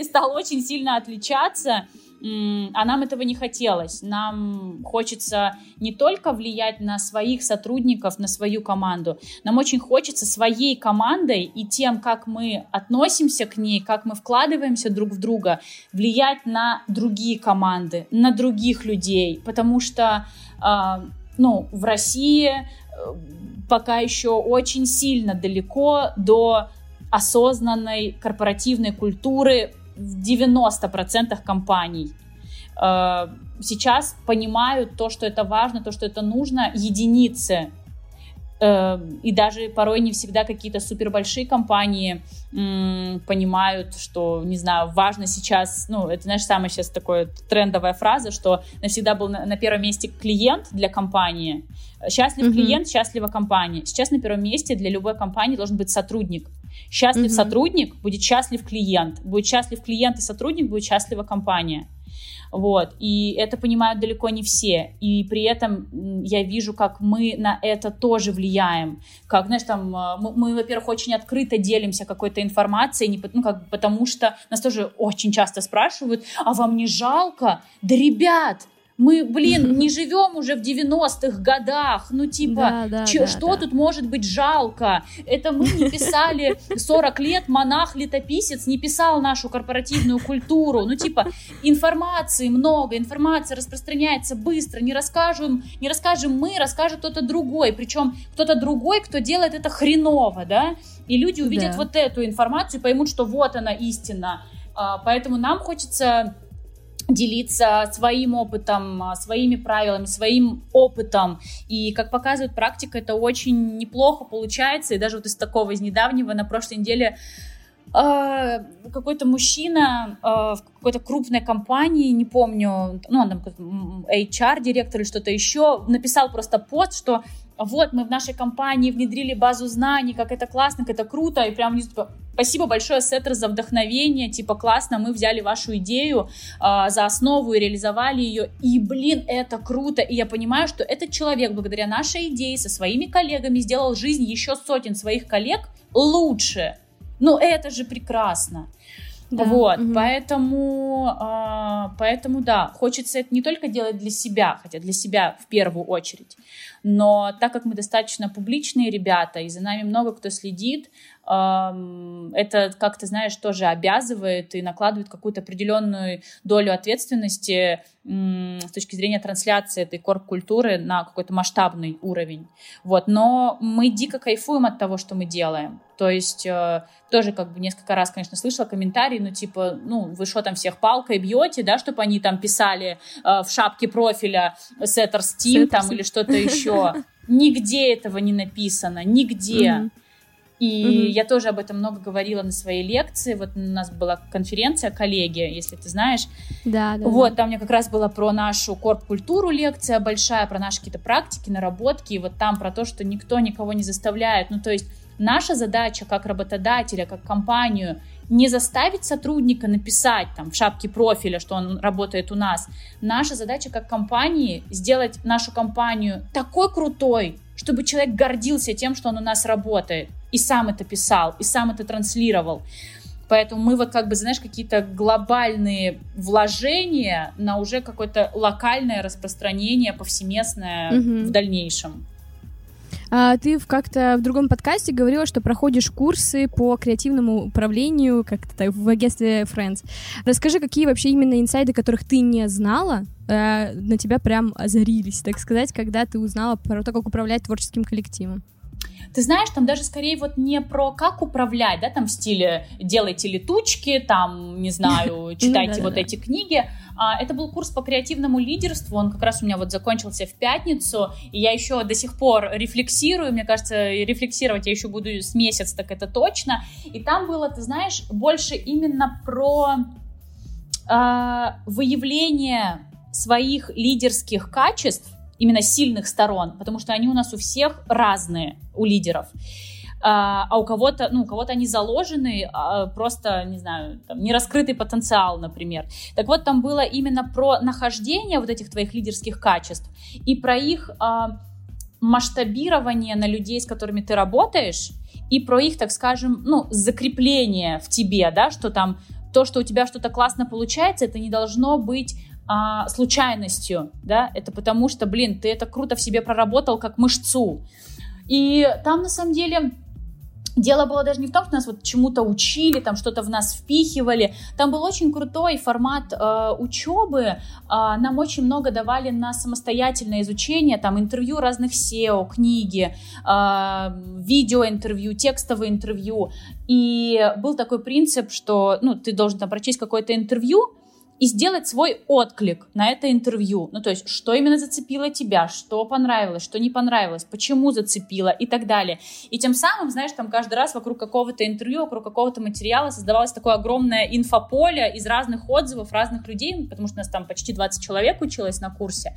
стал очень сильно отличаться а нам этого не хотелось. Нам хочется не только влиять на своих сотрудников, на свою команду, нам очень хочется своей командой и тем, как мы относимся к ней, как мы вкладываемся друг в друга, влиять на другие команды, на других людей, потому что э, ну, в России э, пока еще очень сильно далеко до осознанной корпоративной культуры в 90% компаний э, сейчас понимают то, что это важно, то, что это нужно, единицы. Э, и даже порой не всегда какие-то супер большие компании понимают, что, не знаю, важно сейчас, ну, это, знаешь, самая сейчас такая трендовая фраза, что навсегда был на, на первом месте клиент для компании. Счастлив mm-hmm. клиент, счастлива компания. Сейчас на первом месте для любой компании должен быть сотрудник. Счастлив mm-hmm. сотрудник, будет счастлив клиент. Будет счастлив клиент и сотрудник, будет счастлива компания. Вот. И это понимают далеко не все. И при этом я вижу, как мы на это тоже влияем. Как, знаешь, там, э, мы, мы во-первых, очень открыто делимся какой-то информацией, не, ну, как, потому что нас тоже очень часто спрашивают, а вам не жалко? Да, ребят, мы, блин, не живем уже в 90-х годах. Ну, типа, да, да, че, да, что тут может быть жалко? Это мы не писали 40 лет, монах-летописец не писал нашу корпоративную культуру. Ну, типа, информации много, информация распространяется быстро. Не расскажем, не расскажем мы, расскажет кто-то другой. Причем кто-то другой, кто делает это хреново, да? И люди увидят вот эту информацию, поймут, что вот она истина. А, поэтому нам хочется делиться своим опытом, а, своими правилами, своим опытом. И, как показывает практика, это очень неплохо получается. И даже вот из такого, из недавнего, на прошлой неделе э, какой-то мужчина э, в какой-то крупной компании, не помню, ну, он там HR-директор или что-то еще, написал просто пост, что вот, мы в нашей компании внедрили базу знаний, как это классно, как это круто, и прям типа, спасибо большое, Сеттер, за вдохновение, типа, классно, мы взяли вашу идею э, за основу и реализовали ее, и, блин, это круто, и я понимаю, что этот человек, благодаря нашей идее, со своими коллегами сделал жизнь еще сотен своих коллег лучше, ну, это же прекрасно. Да. Вот, угу. поэтому, э, поэтому, да, хочется это не только делать для себя, хотя для себя в первую очередь, но так как мы достаточно публичные ребята, и за нами много кто следит, это, как ты знаешь, тоже обязывает и накладывает какую-то определенную долю ответственности с точки зрения трансляции этой корп-культуры на какой-то масштабный уровень. Вот. Но мы дико кайфуем от того, что мы делаем. То есть э, тоже как бы несколько раз, конечно, слышала комментарии, ну типа, ну вы что там всех палкой бьете, да, чтобы они там писали э, в шапке профиля Setters Team там или что-то еще. Нигде этого не написано, нигде. Mm-hmm. И mm-hmm. я тоже об этом много говорила на своей лекции. Вот у нас была конференция коллеги, если ты знаешь. Да, да. Вот, да. там мне как раз была про нашу корп-культуру лекция большая, про наши какие-то практики, наработки. И вот там про то, что никто никого не заставляет. Ну, то есть наша задача как работодателя, как компанию не заставить сотрудника написать там в шапке профиля, что он работает у нас. Наша задача как компании сделать нашу компанию такой крутой, чтобы человек гордился тем, что он у нас работает и сам это писал, и сам это транслировал. Поэтому мы вот как бы, знаешь, какие-то глобальные вложения на уже какое-то локальное распространение повсеместное угу. в дальнейшем. А, ты как-то в другом подкасте говорила, что проходишь курсы по креативному управлению как-то в агентстве Friends. Расскажи, какие вообще именно инсайды, которых ты не знала, э, на тебя прям озарились, так сказать, когда ты узнала про то, как управлять творческим коллективом? Ты знаешь, там даже скорее вот не про как управлять, да, там в стиле делайте летучки, там, не знаю, ну читайте вот эти книги. А, это был курс по креативному лидерству, он как раз у меня вот закончился в пятницу, и я еще до сих пор рефлексирую, мне кажется, рефлексировать я еще буду с месяц, так это точно. И там было, ты знаешь, больше именно про э, выявление своих лидерских качеств, именно сильных сторон, потому что они у нас у всех разные, у лидеров. А, а у кого-то, ну, у кого-то они заложены, а просто, не знаю, там, нераскрытый потенциал, например. Так вот, там было именно про нахождение вот этих твоих лидерских качеств и про их а, масштабирование на людей, с которыми ты работаешь, и про их, так скажем, ну, закрепление в тебе, да, что там то, что у тебя что-то классно получается, это не должно быть а, случайностью, да, это потому что, блин, ты это круто в себе проработал как мышцу. И там на самом деле Дело было даже не в том, что нас вот чему-то учили, там что-то в нас впихивали. Там был очень крутой формат э, учебы. Э, нам очень много давали на самостоятельное изучение, там интервью разных SEO, книги, э, видеоинтервью, текстовые интервью. И был такой принцип, что ну, ты должен там прочесть какое-то интервью, и сделать свой отклик на это интервью. Ну, то есть, что именно зацепило тебя, что понравилось, что не понравилось, почему зацепило и так далее. И тем самым, знаешь, там каждый раз вокруг какого-то интервью, вокруг какого-то материала создавалось такое огромное инфополе из разных отзывов разных людей, потому что у нас там почти 20 человек училось на курсе.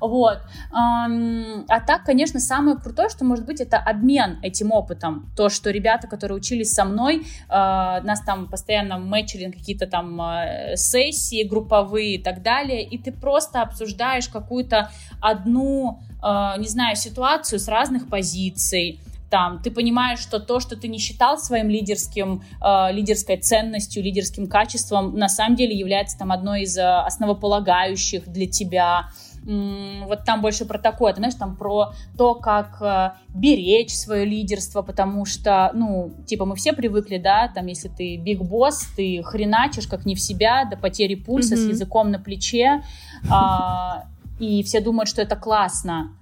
Вот. А так, конечно, самое крутое, что может быть, это обмен этим опытом. То, что ребята, которые учились со мной, а, нас там постоянно мэчили на какие-то там а, сессии групповые и так далее, и ты просто обсуждаешь какую-то одну, а, не знаю, ситуацию с разных позиций, там, ты понимаешь, что то, что ты не считал своим лидерским, э, лидерской ценностью, лидерским качеством, на самом деле является там одной из основополагающих для тебя вот там больше про такое, ты знаешь, там про то, как э, беречь свое лидерство, потому что, ну, типа мы все привыкли, да, там, если ты биг босс, ты хреначишь как не в себя, до потери пульса mm-hmm. с языком на плече, э, и все думают, что это классно,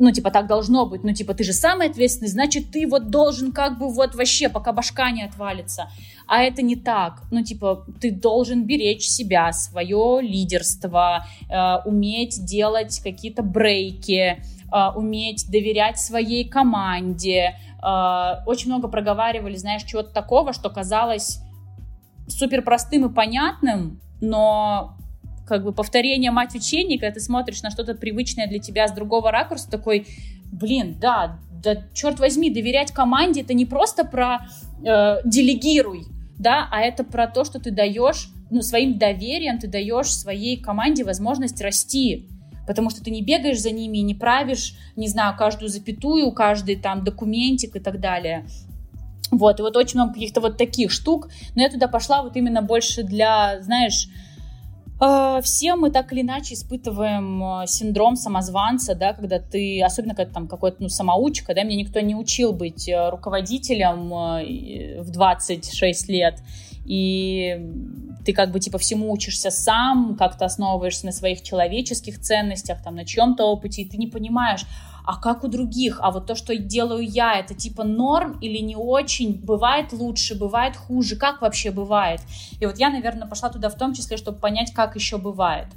ну, типа, так должно быть, ну, типа, ты же самый ответственный, значит, ты вот должен как бы вот вообще, пока башка не отвалится. А это не так. Ну, типа, ты должен беречь себя, свое лидерство, э, уметь делать какие-то брейки, э, уметь доверять своей команде. Э, очень много проговаривали, знаешь, чего-то такого, что казалось супер простым и понятным, но как бы повторение мать учения, когда ты смотришь на что-то привычное для тебя с другого ракурса, такой, блин, да, да, черт возьми, доверять команде это не просто про э, делегируй, да, а это про то, что ты даешь, ну, своим доверием ты даешь своей команде возможность расти, потому что ты не бегаешь за ними и не правишь, не знаю, каждую запятую, каждый там документик и так далее. Вот, и вот очень много каких-то вот таких штук, но я туда пошла вот именно больше для, знаешь, Все мы так или иначе испытываем э, синдром самозванца, да, когда ты, особенно когда там какой-то ну, самоучка, да, мне никто не учил быть э, руководителем э, в 26 лет, и ты как бы типа всему учишься сам, как-то основываешься на своих человеческих ценностях, там, на чьем-то опыте, и ты не понимаешь, а как у других, а вот то, что делаю я, это типа норм или не очень, бывает лучше, бывает хуже, как вообще бывает? И вот я, наверное, пошла туда в том числе, чтобы понять, как еще бывает.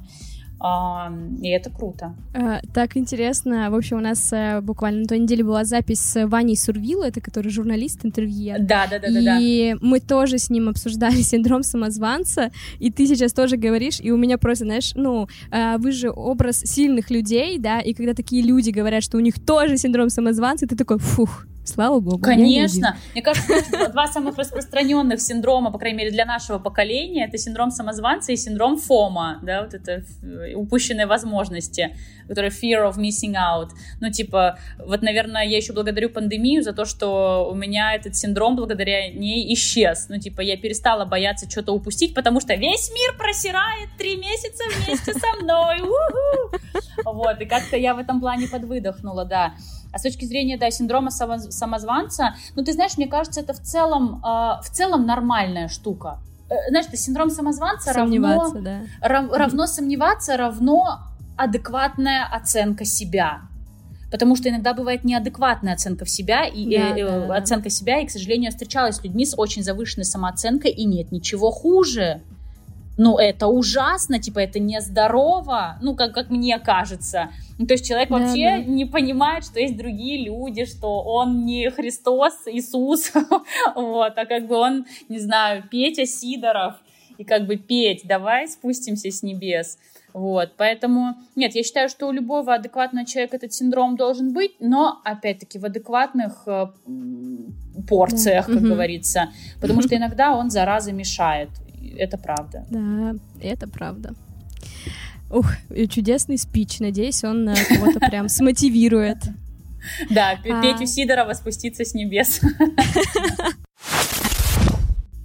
И это круто. А, Так интересно. В общем, у нас э, буквально на той неделе была запись с Ваней Сурвило, это который журналист, интервьюер. Да, да, да, да, да. И мы тоже с ним обсуждали синдром самозванца, и ты сейчас тоже говоришь, и у меня просто, знаешь, ну, а, вы же образ сильных людей, да, и когда такие люди говорят, что у них тоже синдром самозванца, ты такой, фух, слава богу. я не один». Конечно. Мне кажется, знаешь, два самых распространенных синдрома, по крайней мере, для нашего поколения, это синдром самозванца и синдром ФОМа, да, вот это э, упущенные возможности, которая fear of missing out. Ну, типа, вот, наверное, я еще благодарю пандемию за то, что у меня этот синдром благодаря ней исчез. Ну, типа, я перестала бояться что-то упустить, потому что весь мир просирает три месяца вместе со мной. Вот, и как-то я в этом плане подвыдохнула, да. А с точки зрения, да, синдрома само- самозванца, ну, ты знаешь, мне кажется, это в целом, э, в целом нормальная штука. Э, Знаешь, это синдром самозванца равно, да. рав- равно сомневаться, равно адекватная оценка себя. Потому что иногда бывает неадекватная оценка в себя, и, Да, э, э, да. оценка себя, и, к сожалению, я встречалась с людьми с очень завышенной самооценкой, и нет ничего хуже. Ну, это ужасно, типа, это нездорово, ну, как, как мне кажется. Ну, то есть человек Да, вообще да. не понимает, что есть другие люди, что он не Христос, Иисус, вот, а как бы он, не знаю, Петя Сидоров, и как бы петь, давай спустимся с небес. Вот, поэтому, нет, я считаю, что у любого адекватного человека этот синдром должен быть, но, опять-таки, в адекватных э, порциях, Да. как Мгм. говорится, потому что иногда он, зараза, мешает, это правда. Да, это правда. Ух, чудесный спич. Надеюсь, он э, кого-то прям смотивирует. Да, А. Петю Сидорова спуститься с небес.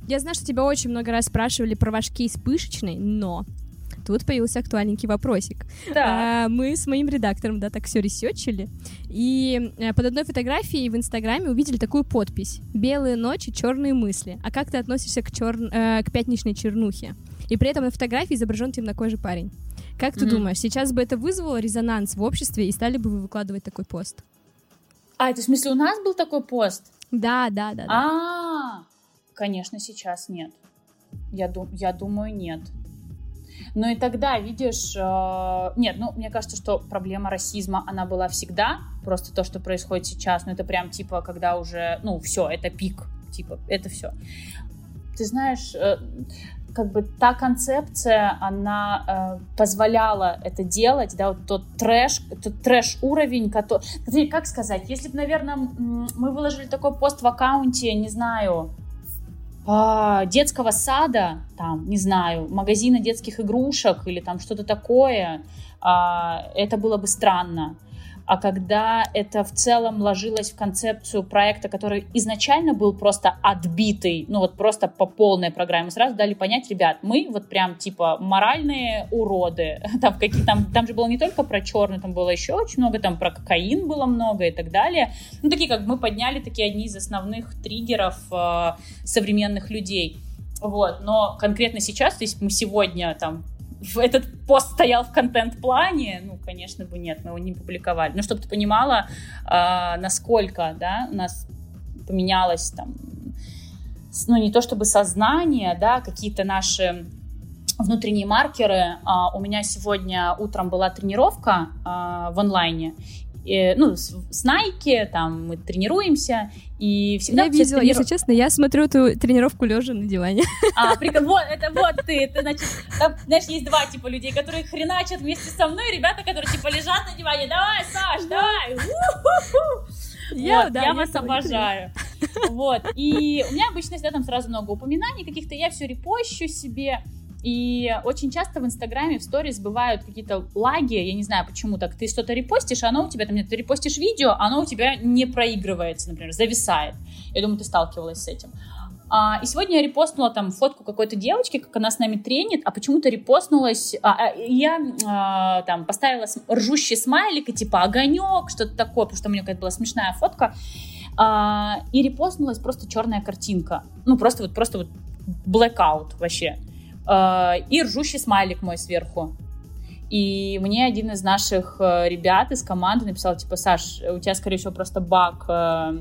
Я знаю, что тебя очень много раз спрашивали про ваш кейс пышечный, но тут появился актуальненький вопросик. Да. А, мы с моим редактором, да, так все ресечили, и э, под одной фотографией в Инстаграме увидели такую подпись «Белые ночи, черные мысли». А как ты относишься к, чер... э, к пятничной чернухе? И при этом на фотографии изображен темнокожий парень. Как ты Мгм. думаешь, сейчас бы это вызвало резонанс в обществе и стали бы вы выкладывать такой пост? А, это в смысле у нас был такой пост? Да, да, да. да. А, конечно, сейчас нет. Я, ду- я думаю, нет. Но и тогда, видишь, э, нет, ну, мне кажется, что проблема расизма, она была всегда, просто то, что происходит сейчас, ну, это прям, типа, когда уже, ну, все, это пик, типа, это все. Ты знаешь, э, как бы та концепция, она э, позволяла это делать, да, вот тот трэш, тот трэш уровень, который, как сказать, если бы, наверное, мы выложили такой пост в аккаунте, не знаю, детского сада, там, не знаю, магазина детских игрушек или там что-то такое, а, это было бы странно. А когда это в целом ложилось в концепцию проекта, который изначально был просто отбитый, ну вот просто по полной программе, мы сразу дали понять, ребят, мы вот прям типа моральные уроды. Там, какие, там, там же было не только про черный, там было еще очень много, там про кокаин было много и так далее. Ну такие как мы подняли такие одни из основных триггеров э, современных людей. Вот, но конкретно сейчас, то есть мы сегодня там этот пост стоял в контент-плане, ну, конечно бы нет, мы его не публиковали. Но чтобы ты понимала, а, насколько, да, у нас поменялось там, ну, не то чтобы сознание, да, какие-то наши внутренние маркеры. А, у меня сегодня утром была тренировка а, в онлайне, И, ну, с, с Nike, там мы тренируемся, и всегда... Я видела, трениру- если честно, я смотрю эту тренировку лежа на диване. А, прикол, вот, это вот ты, это значит, там, знаешь, есть два типа людей, которые хреначат вместе со мной, ребята, которые типа лежат на диване, давай, Саш, давай, У-ху-ху!» Я, Вот, да, я я вас обожаю. Вот, и у меня обычно всегда там сразу много упоминаний каких-то, я все репощу себе, и очень часто в Инстаграме, в сторис бывают какие-то лаги, я не знаю почему так, ты что-то репостишь, а оно у тебя, там, нет, ты репостишь видео, а оно у тебя не проигрывается, например, зависает. Я думаю, ты сталкивалась с этим. А, и сегодня я репостнула там фотку какой-то девочки, как она с нами тренит, а почему-то репостнулась, а, а, я а, там поставила ржущий смайлик и типа огонек, что-то такое, потому что у меня какая-то была смешная фотка, А, и репостнулась просто черная картинка, ну просто вот просто вот blackout вообще, и ржущий смайлик мой сверху. И мне один из наших э, ребят из команды написал, типа, Саш, у тебя, скорее всего, просто баг э,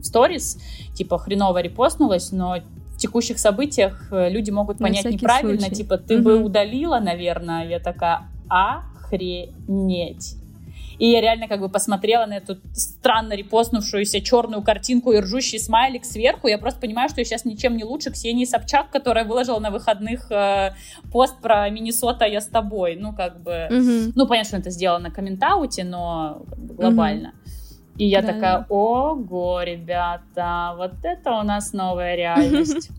в сторис, типа, хреново репостнулось, но в текущих событиях э, люди могут понять неправильно, случай. типа, ты бы Мгм. удалила, наверное. Я такая, охренеть. И я реально как бы посмотрела на эту странно репостнувшуюся черную картинку и ржущий смайлик сверху. Я просто понимаю, что я сейчас ничем не лучше Ксении Собчак, которая выложила на выходных э, пост про Миннесота «Я с тобой». Ну, как бы... Мгм. Ну, понятно, что это сделано на комментауте, но как бы глобально. И я Да, такая, ого, ребята, вот это у нас новая реальность.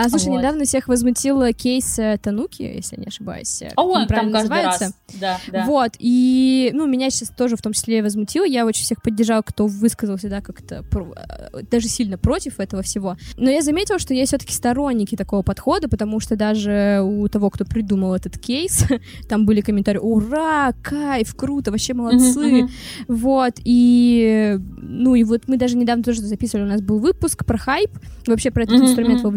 А слушай, Вот. недавно всех возмутил кейс э, Тануки, если я не ошибаюсь. э, А он там называется. Да, да. Вот, и, ну, меня сейчас тоже в том числе возмутило, я очень всех поддержала, кто высказался, да, как-то э, даже сильно против этого всего. Но я заметила, что есть все-таки сторонники такого подхода, потому что даже у того, кто придумал этот кейс, там были комментарии, ура, кайф, круто, вообще молодцы, вот, и, ну, и вот мы даже недавно тоже записывали, у нас был выпуск про хайп, вообще про этот инструмент мгм.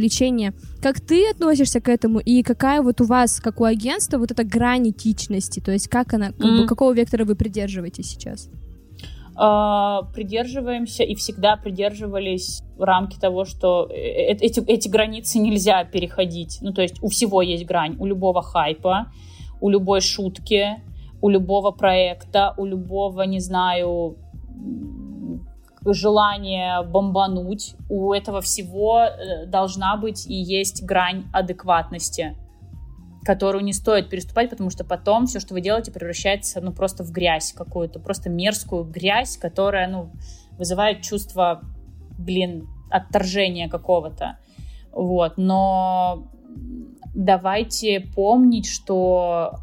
Как ты относишься к этому, и какая вот у вас, как у агентства, вот эта грань этичности, то есть как она, как бы, Мгм. какого вектора вы придерживаетесь сейчас? А, придерживаемся и всегда придерживались рамки того, что э, э, эти, эти границы нельзя переходить. Ну, то есть у всего есть грань. У любого хайпа, у любой шутки, у любого проекта, у любого, не знаю, м, желания бомбануть. У этого всего э, должна быть и есть грань адекватности которую не стоит переступать, потому что потом все, что вы делаете, превращается, ну, просто в грязь какую-то, просто мерзкую грязь, которая, ну, вызывает чувство, блин, отторжения какого-то. Вот, но давайте помнить, что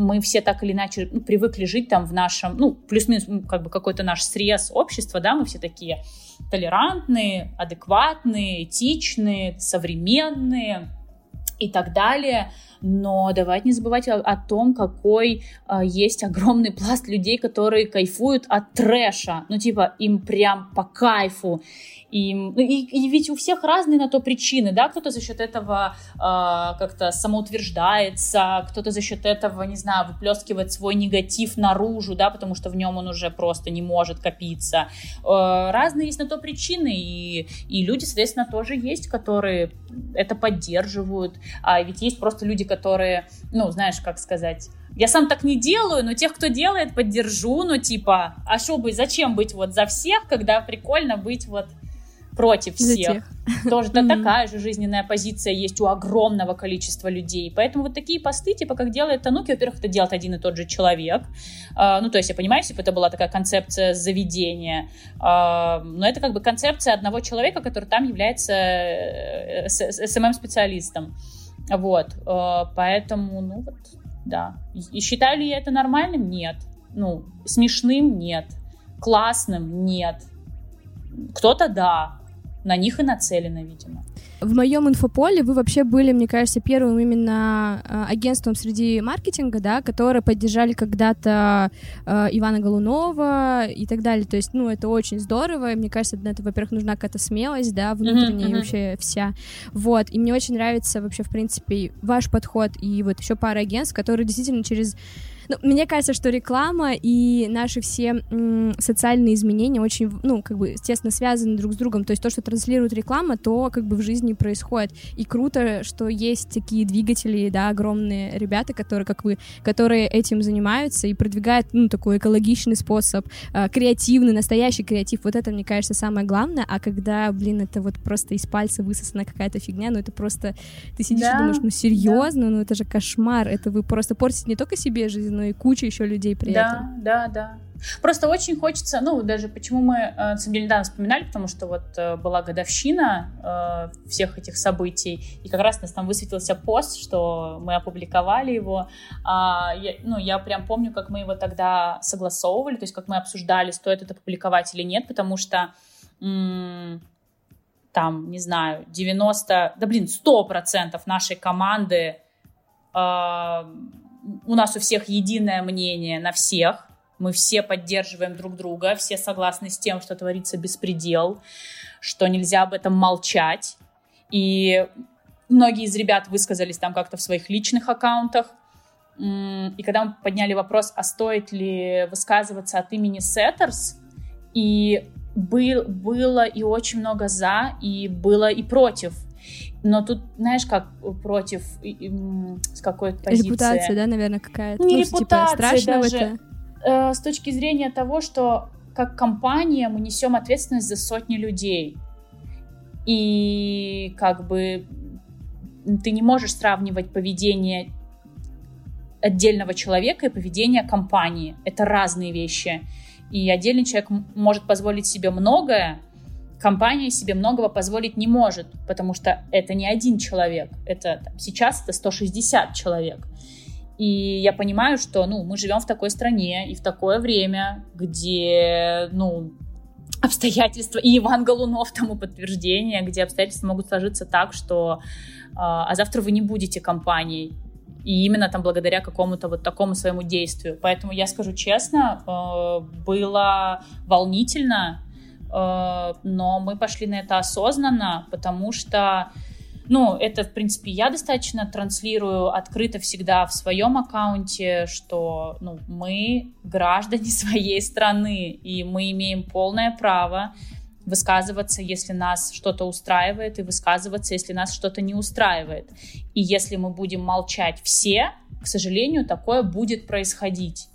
мы все так или иначе ну, привыкли жить там в нашем, ну, плюс-минус ну, как бы какой-то наш срез общества, да, мы все такие толерантные, адекватные, этичные, современные и так далее. Но давайте не забывать о, о том, какой э, есть огромный пласт людей, которые кайфуют от трэша. Ну, типа, им прям по кайфу. Им, ну, и, и ведь у всех разные на то причины, да, кто-то за счет этого э, как-то самоутверждается, кто-то за счет этого, не знаю, выплескивает свой негатив наружу, да, потому что в нем он уже просто не может копиться. Э, разные есть на то причины, и, и люди, соответственно, тоже есть, которые это поддерживают, а ведь есть просто люди, которые, ну, знаешь, как сказать, я сам так не делаю, но тех, кто делает, поддержу, ну, типа, а что быть, зачем быть вот за всех, когда прикольно быть вот против всех. Тоже да, такая же жизненная позиция есть у огромного количества людей. Поэтому вот такие посты, типа, как делает Тануки, во-первых, это делает один и тот же человек. А, ну, то есть, я понимаю, если бы это была такая концепция заведения, а, но это как бы концепция одного человека, который там является э, СММ-специалистом. Вот. А, поэтому, ну, вот, да. И считаю ли я это нормальным? Нет. Ну, смешным? Нет. Классным? Нет. Кто-то да. На них и нацелено, видимо. В моем инфополе вы вообще были, мне кажется, первым именно э, агентством среди маркетинга, да, которые поддержали когда-то э, Ивана Голунова и так далее. То есть, ну, это очень здорово. И мне кажется, на это, во-первых, нужна какая-то смелость, да, внутренняя мгм. вообще вся. Вот. И мне очень нравится вообще, в принципе, ваш подход и вот еще пара агентств, которые действительно через ну, мне кажется, что реклама и наши все социальные изменения очень, ну, как бы, естественно, связаны друг с другом. То есть то, что транслирует реклама, то как бы в жизни происходит. И круто, что есть такие двигатели, да, огромные ребята, которые, как вы, которые этим занимаются и продвигают, ну, такой экологичный способ, э, креативный, настоящий креатив. Вот это, мне кажется, самое главное. А когда, блин, это вот просто из пальца высосана какая-то фигня, ну, это просто... Ты сидишь Да, и думаешь, ну, серьезно? Ну, это же кошмар. Это вы просто портите не только себе жизнь, но и куча еще людей при этом. Да, да, да. Просто очень хочется, ну, даже почему мы, э, на самом деле, недавно вспоминали, потому что вот э, была годовщина э, всех этих событий, и как раз у нас там высветился пост, что мы опубликовали его. А, я, ну, я прям помню, как мы его тогда согласовывали, то есть как мы обсуждали, стоит это публиковать или нет, потому что м, там, не знаю, 90, да блин, 100% нашей команды, э, у нас у всех единое мнение на всех, мы все поддерживаем друг друга, все согласны с тем, что творится беспредел, что нельзя об этом молчать. И многие из ребят высказались там как-то в своих личных аккаунтах. И когда мы подняли вопрос, а стоит ли высказываться от имени Сеттерс, и был, было и очень много за, и было и против. Но тут, знаешь, как против с какой-то позиции. Репутация, да, наверное, какая-то. Не ну, репутация типа, страшно даже. это. Э, с точки зрения того, что как компания мы несем ответственность за сотни людей. И как бы ты не можешь сравнивать поведение отдельного человека и поведение компании. Это разные вещи. И отдельный человек может позволить себе многое, компания себе многого позволить не может, потому что это не один человек. Это там, сейчас это 160 человек. И я понимаю, что ну, мы живем в такой стране и в такое время, где ну, обстоятельства, и Иван Голунов тому подтверждение, где обстоятельства могут сложиться так, что а, а завтра вы не будете компанией. И именно там благодаря какому-то вот такому своему действию. Поэтому я скажу честно, э, было волнительно, э, но мы пошли на это осознанно, потому что ну, это, в принципе, я достаточно транслирую открыто всегда в своем аккаунте, что ну, мы граждане своей страны, и мы имеем полное право высказываться, если нас что-то устраивает, и высказываться, если нас что-то не устраивает. И если мы будем молчать все, к сожалению, такое будет происходить.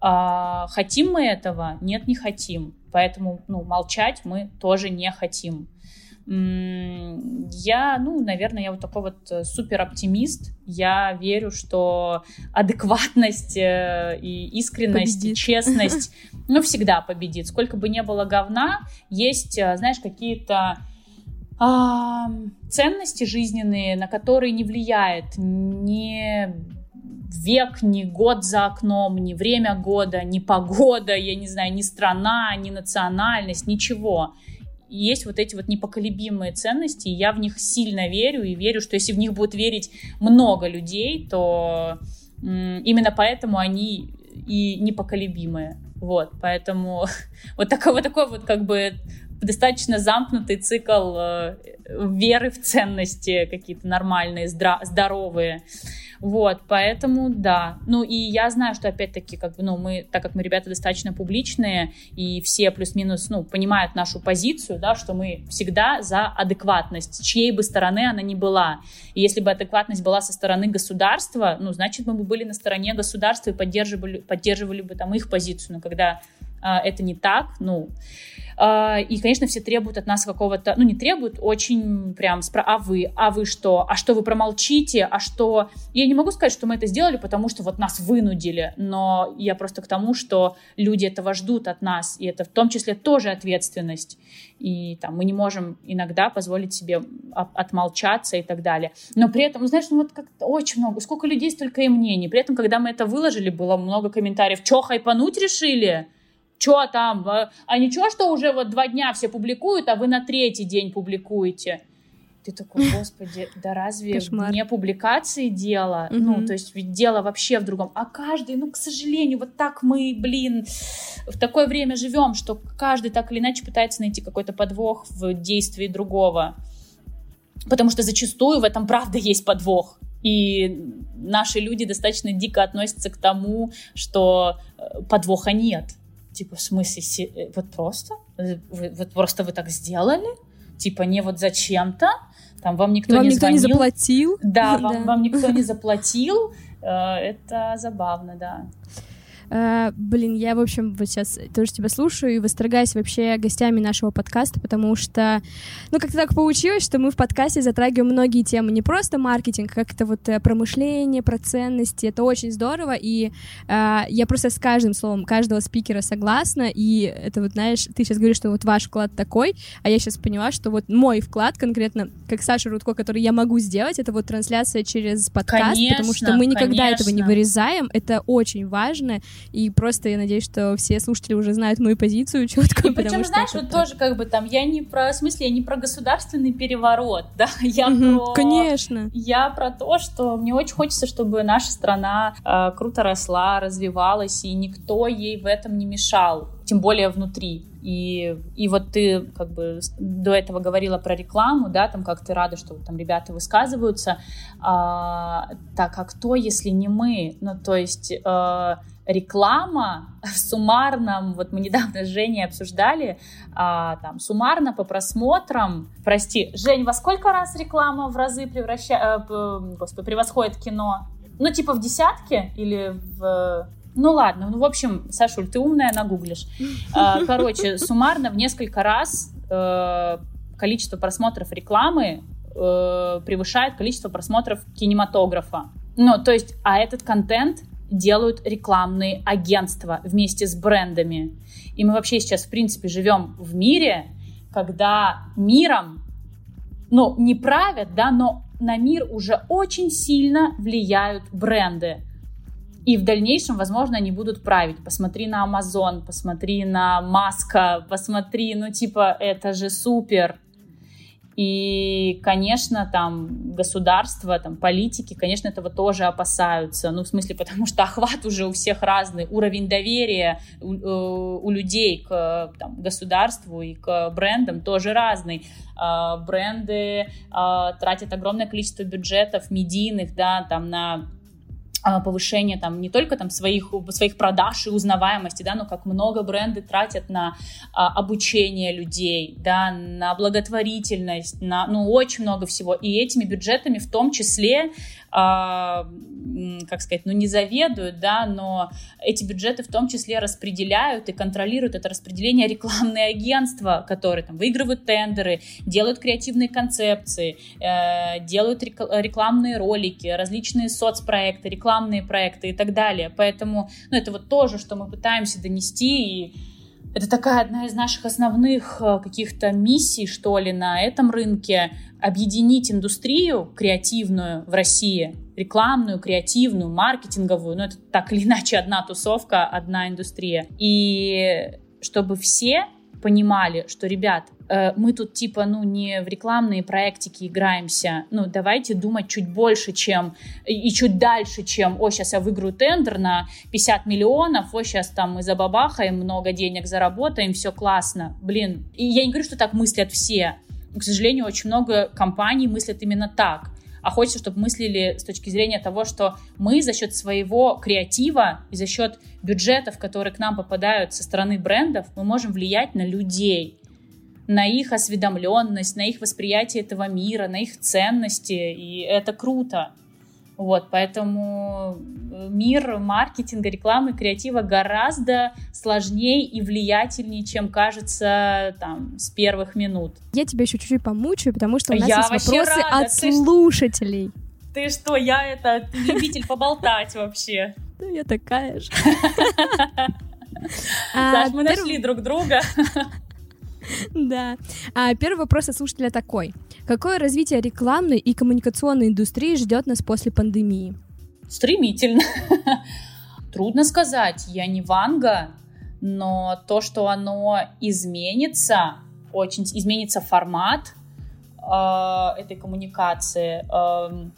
А, хотим мы этого? Нет, не хотим. Поэтому ну, молчать мы тоже не хотим. Я, ну, наверное, я вот такой вот э, супер оптимист. Я верю, что адекватность э, и искренность, победит. и честность, ну, всегда победит. Сколько бы ни было говна, есть, э, знаешь, какие-то а, ценности жизненные, на которые не влияет ни век, ни год за окном, ни время года, ни погода, я не знаю, ни страна, ни национальность, ничего есть вот эти вот непоколебимые ценности, и я в них сильно верю, и верю, что если в них будет верить много людей, то именно поэтому они и непоколебимые. Вот, поэтому вот такой вот такой вот как бы достаточно замкнутый цикл э, веры в ценности какие-то нормальные, здоровые. Вот, поэтому да. Ну и я знаю, что опять-таки, как бы, ну, мы, так как мы ребята достаточно публичные, и все плюс-минус, ну, понимают нашу позицию, да, что мы всегда за адекватность, чьей бы стороны она ни была. И если бы адекватность была со стороны государства, ну, значит, мы бы были на стороне государства и поддерживали, поддерживали бы там их позицию. Но когда это не так, ну, а, и, конечно, все требуют от нас какого-то, ну, не требуют, очень прям, спро... а вы, а вы что, а что вы промолчите, а что... Я не могу сказать, что мы это сделали, потому что вот нас вынудили, но я просто к тому, что люди этого ждут от нас, и это в том числе тоже ответственность. И там мы не можем иногда позволить себе отмолчаться и так далее. Но при этом, знаешь, ну вот как очень много, сколько людей, столько и мнений. При этом, когда мы это выложили, было много комментариев, что, хайпануть решили? Что там? А, ничего, что уже вот два дня все публикуют, а вы на третий день публикуете? Ты такой, господи, да разве Кошмар. не публикации дело? Угу. Ну, то есть ведь дело вообще в другом. А каждый, ну, к сожалению, вот так мы, блин, в такое время живем, что каждый так или иначе пытается найти какой-то подвох в действии другого. Потому что зачастую в этом правда есть подвох. И наши люди достаточно дико относятся к тому, что э, подвоха нет. Типа, в смысле, э, вот просто? Вы, вот просто вы так сделали? Типа, не вот зачем-то? Там вам никто вам не никто звонил. не заплатил. Да, вам, да. вам никто не заплатил. Э, это забавно, да. Uh, блин, я, в общем, вот сейчас тоже тебя слушаю и восторгаюсь вообще гостями нашего подкаста, потому что, ну, как-то так получилось, что мы в подкасте затрагиваем многие темы, не просто маркетинг, а как-то вот э, промышление, про ценности, это очень здорово, и uh, я просто с каждым словом каждого спикера согласна, и это вот, знаешь, ты сейчас говоришь, что вот ваш вклад такой, а я сейчас поняла, что вот мой вклад конкретно, как Саша Рудко, который я могу сделать, это вот трансляция через подкаст, конечно, потому что мы никогда конечно. этого не вырезаем, это очень важно, И просто я надеюсь, что все слушатели уже знают мою позицию четко. И причем, знаешь, вот тоже как бы там, я не про, в смысле, я не про государственный переворот, да, я про... Конечно. Я про то, что мне очень хочется, чтобы наша страна э, круто росла, развивалась, и никто ей в этом не мешал, тем более внутри. И, и вот ты как бы до этого говорила про рекламу, да, там как ты рада, что там ребята высказываются. А, так, а кто, если не мы? Ну, то есть э, реклама в суммарном, вот мы недавно с Женей обсуждали, а, там, суммарно по просмотрам, прости, Жень, во сколько раз реклама в разы превращает, э, господи, превосходит кино? Ну, типа в десятки или в ну ладно, ну в общем, Сашуль, ты умная, нагуглишь. А, короче, суммарно в несколько раз э, количество просмотров рекламы э, превышает количество просмотров кинематографа. Ну, то есть, а этот контент делают рекламные агентства вместе с брендами. И мы вообще сейчас, в принципе, живем в мире, когда миром, ну, не правят, да, но на мир уже очень сильно влияют бренды. И в дальнейшем, возможно, они будут править. Посмотри на Amazon, посмотри на Маска, посмотри, ну типа, это же супер. И, конечно, там государство, там политики, конечно, этого тоже опасаются. Ну, в смысле, потому что охват уже у всех разный, уровень доверия у, э, у людей к там, государству и к брендам тоже разный. А, бренды а, тратят огромное количество бюджетов медийных, да, там на повышение там не только там своих своих продаж и узнаваемости, да, но как много бренды тратят на а, обучение людей, да, на благотворительность, на ну очень много всего, и этими бюджетами в том числе а, как сказать, ну не заведуют, да, но эти бюджеты в том числе распределяют и контролируют это распределение рекламные агентства, которые там выигрывают тендеры, делают креативные концепции, э, делают рекламные ролики, различные соцпроекты, рекламные проекты и так далее. Поэтому, ну это вот тоже, что мы пытаемся донести и это такая одна из наших основных э, каких-то миссий, что ли, на этом рынке объединить индустрию креативную в России, рекламную, креативную, маркетинговую, ну это так или иначе одна тусовка, одна индустрия. И чтобы все понимали, что, ребят, э, мы тут типа, ну, не в рекламные проектики играемся, ну, давайте думать чуть больше, чем, и чуть дальше, чем, о, сейчас я выиграю тендер на 50 миллионов, о, сейчас там мы забабахаем, много денег заработаем, все классно. Блин, и я не говорю, что так мыслят все, к сожалению, очень много компаний мыслят именно так а хочется, чтобы мыслили с точки зрения того, что мы за счет своего креатива и за счет бюджетов, которые к нам попадают со стороны брендов, мы можем влиять на людей, на их осведомленность, на их восприятие этого мира, на их ценности, и это круто. Вот, поэтому э, мир маркетинга, рекламы, креатива гораздо сложнее и влиятельнее, чем кажется там с первых минут. Я тебя еще чуть-чуть помучаю, потому что у нас Я есть вопросы рада. от слушателей. Ты что, я это любитель поболтать вообще. Ну, я такая же. Саш, мы А, перв- нашли друг друга. Да. А, первый вопрос от слушателя такой. Какое развитие рекламной и коммуникационной индустрии ждет нас после пандемии? Стремительно. Трудно сказать, я не Ванга, но то, что оно изменится, очень изменится формат э, этой коммуникации, эм,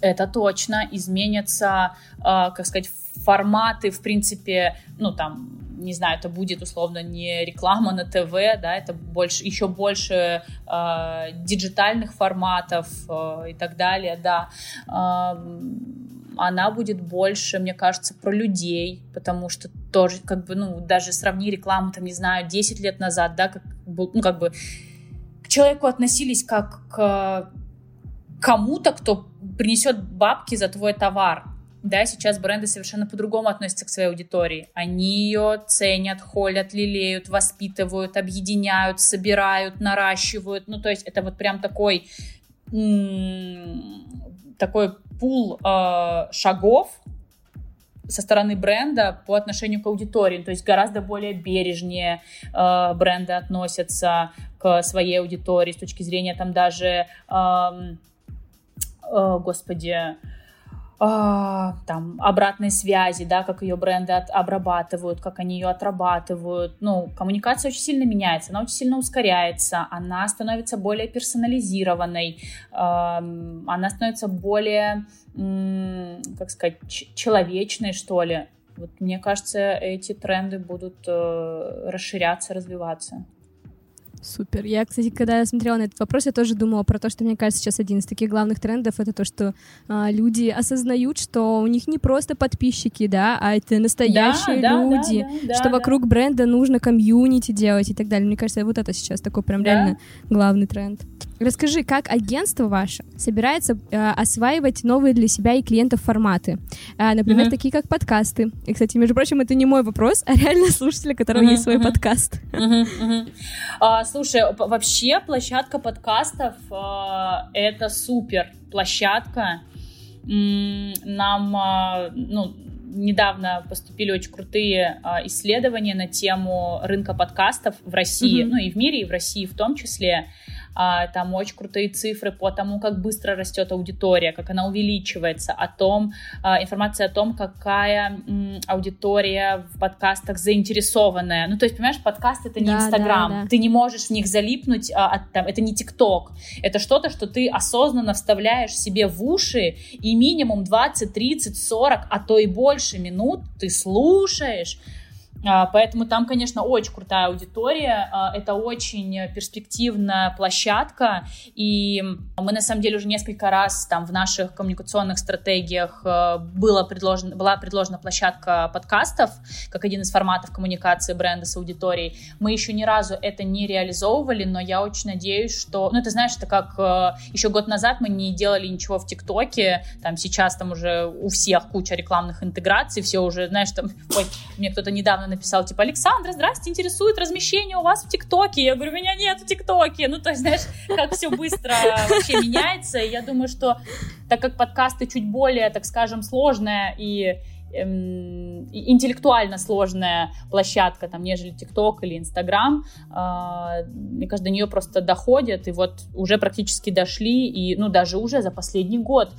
это точно, изменятся, э, как сказать, форматы, в принципе, ну там, не знаю, это будет условно не реклама на ТВ, да, это больше, еще больше э, диджитальных форматов э, и так далее, да. Эм, она будет больше, мне кажется, про людей, потому что тоже, как бы, ну, даже сравни рекламу, там, не знаю, 10 лет назад, да, как, ну, как бы к человеку относились как к кому-то, кто принесет бабки за твой товар. Да, сейчас бренды совершенно по-другому относятся к своей аудитории. Они ее ценят, холят, лелеют, воспитывают, объединяют, собирают, наращивают. Ну, то есть это вот прям такой, такой пул э, шагов со стороны бренда по отношению к аудитории. То есть гораздо более бережнее э, бренды относятся к своей аудитории с точки зрения там даже, эм, э, господи, а, там обратной связи, да, как ее бренды от, обрабатывают, как они ее отрабатывают. Ну, коммуникация очень сильно меняется, она очень сильно ускоряется, она становится более персонализированной, э, она становится более, как сказать, человечной, что ли. Вот мне кажется, эти тренды будут э, расширяться, развиваться. Супер. Я, кстати, когда я смотрела на этот вопрос, я тоже думала про то, что, мне кажется, сейчас один из таких главных трендов — это то, что а, люди осознают, что у них не просто подписчики, да, а это настоящие да, люди, да, да, что да, вокруг да. бренда нужно комьюнити делать и так далее. Мне кажется, вот это сейчас такой прям да. реально главный тренд. Расскажи, как агентство ваше собирается э, осваивать новые для себя и клиентов форматы? Э, например, mm-hmm. такие как подкасты. И, кстати, между прочим, это не мой вопрос, а реально слушателя, у которого mm-hmm. есть свой mm-hmm. подкаст. Mm-hmm. Mm-hmm. А, слушай, вообще площадка подкастов э, это супер площадка. Нам, э, ну, недавно поступили очень крутые э, исследования на тему рынка подкастов в России, mm-hmm. ну и в мире, и в России в том числе. А, там очень крутые цифры по тому, как быстро растет аудитория, как она увеличивается, о том, а, информация о том, какая аудитория в подкастах заинтересованная. Ну, то есть, понимаешь, подкаст это не да, Инстаграм, да, да. ты не можешь в них залипнуть, а, там, это не ТикТок, это что-то, что ты осознанно вставляешь себе в уши, и минимум 20, 30, 40, а то и больше минут ты слушаешь, поэтому там, конечно, очень крутая аудитория, а, это очень перспективная площадка, и мы, на самом деле, уже несколько раз там в наших коммуникационных стратегиях а, было предложено, была предложена площадка подкастов, как один из форматов коммуникации бренда с аудиторией. Мы еще ни разу это не реализовывали, но я очень надеюсь, что... Ну, ты знаешь, это как еще год назад мы не делали ничего в ТикТоке, там сейчас там уже у всех куча рекламных интеграций, все уже, знаешь, там... Ой, мне кто-то недавно написал, типа, Александра, здрасте, интересует размещение у вас в ТикТоке. Я говорю, меня нет в ТикТоке. Ну, то есть, знаешь, как все быстро вообще меняется. И я думаю, что так как подкасты чуть более, так скажем, сложная и эм, интеллектуально сложная площадка, там, нежели ТикТок или Инстаграм. Э, мне кажется, до нее просто доходят, и вот уже практически дошли, и, ну, даже уже за последний год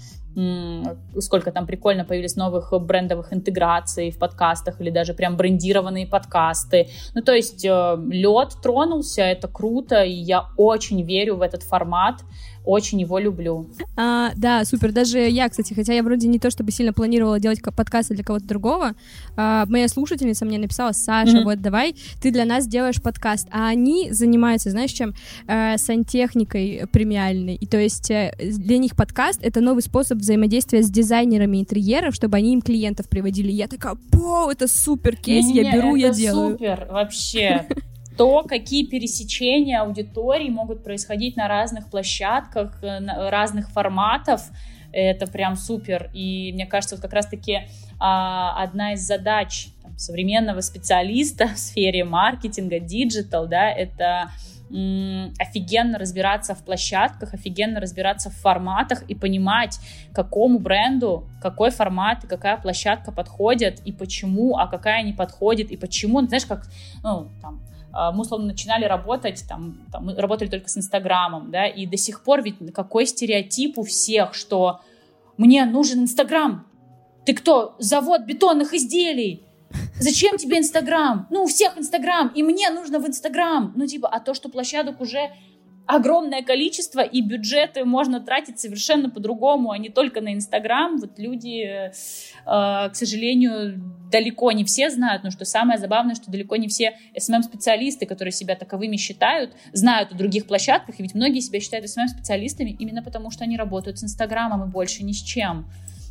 сколько там прикольно появились новых брендовых интеграций в подкастах или даже прям брендированные подкасты. Ну, то есть э, лед тронулся, это круто, и я очень верю в этот формат очень его люблю. А, да, супер. Даже я, кстати, хотя я вроде не то чтобы сильно планировала делать подкасты для кого-то другого, а, моя слушательница мне написала, Саша, mm-hmm. вот давай ты для нас делаешь подкаст. А они занимаются, знаешь, чем? А, сантехникой премиальной. И то есть э, для них подкаст — это новый способ взаимодействия с дизайнерами интерьеров, чтобы они им клиентов приводили. Я такая, по, это супер кейс, я беру, я делаю. супер, вообще. то, какие пересечения аудиторий могут происходить на разных площадках, э, разных форматов, это прям супер. И мне кажется, вот как раз-таки а, одна из задач там, современного специалиста в сфере маркетинга, digital, да, это офигенно разбираться в площадках, офигенно разбираться в форматах и понимать, какому бренду какой формат и какая площадка подходит, и почему, а какая не подходит, и почему. Знаешь, как, ну, там, мы, условно, начинали работать, там, там, мы работали только с Инстаграмом, да, и до сих пор ведь какой стереотип у всех, что мне нужен Инстаграм. Ты кто? Завод бетонных изделий. Зачем тебе Инстаграм? Ну, у всех Инстаграм, и мне нужно в Инстаграм. Ну, типа, а то, что площадок уже огромное количество, и бюджеты можно тратить совершенно по-другому, а не только на Инстаграм. Вот люди, э, к сожалению, далеко не все знают, но что самое забавное, что далеко не все SMM-специалисты, которые себя таковыми считают, знают о других площадках, и ведь многие себя считают SMM-специалистами именно потому, что они работают с Инстаграмом и больше ни с чем.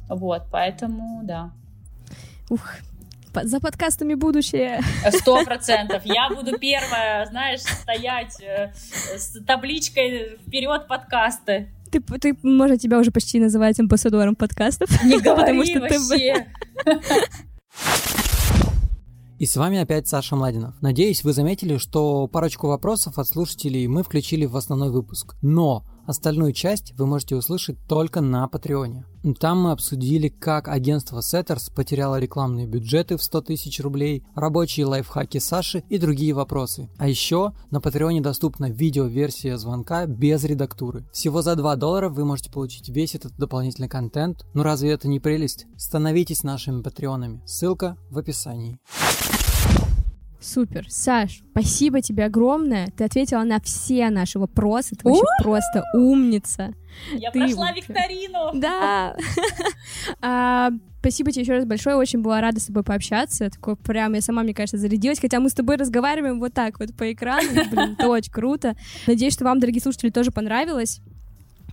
Вот, поэтому, да. Ух, за подкастами будущее. Сто процентов. Я буду первая, знаешь, стоять э, с табличкой вперед подкасты. Ты, ты, можно тебя уже почти называть амбассадором подкастов. Не говори потому что вообще. Ты... И с вами опять Саша Младинов. Надеюсь, вы заметили, что парочку вопросов от слушателей мы включили в основной выпуск. Но Остальную часть вы можете услышать только на Патреоне. Там мы обсудили, как агентство Setters потеряло рекламные бюджеты в 100 тысяч рублей, рабочие лайфхаки Саши и другие вопросы. А еще на Патреоне доступна видеоверсия звонка без редактуры. Всего за 2 доллара вы можете получить весь этот дополнительный контент. Ну разве это не прелесть? Становитесь нашими патреонами. Ссылка в описании. Супер. Саш, спасибо тебе огромное. Ты ответила на все наши вопросы. Ты вообще просто умница. Я Ты прошла викторину. Да. А, Спасибо тебе еще раз большое, очень была рада с тобой пообщаться. Такое прям, я сама, мне кажется, зарядилась, хотя мы с тобой разговариваем вот так вот по экрану. Блин, это очень круто. Надеюсь, что вам, дорогие слушатели, тоже понравилось.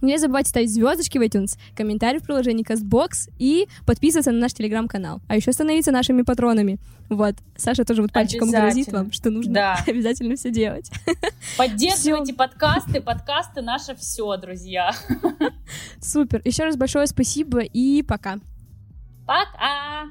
Не забывайте ставить звездочки в iTunes, комментарии в приложении CastBox и подписываться на наш телеграм-канал. А еще становиться нашими патронами. Вот. Саша тоже вот пальчиком грозит вам, что нужно Да. обязательно все делать. Поддерживайте подкасты, подкасты наше все, друзья. Супер. Еще раз большое спасибо и пока. Пока!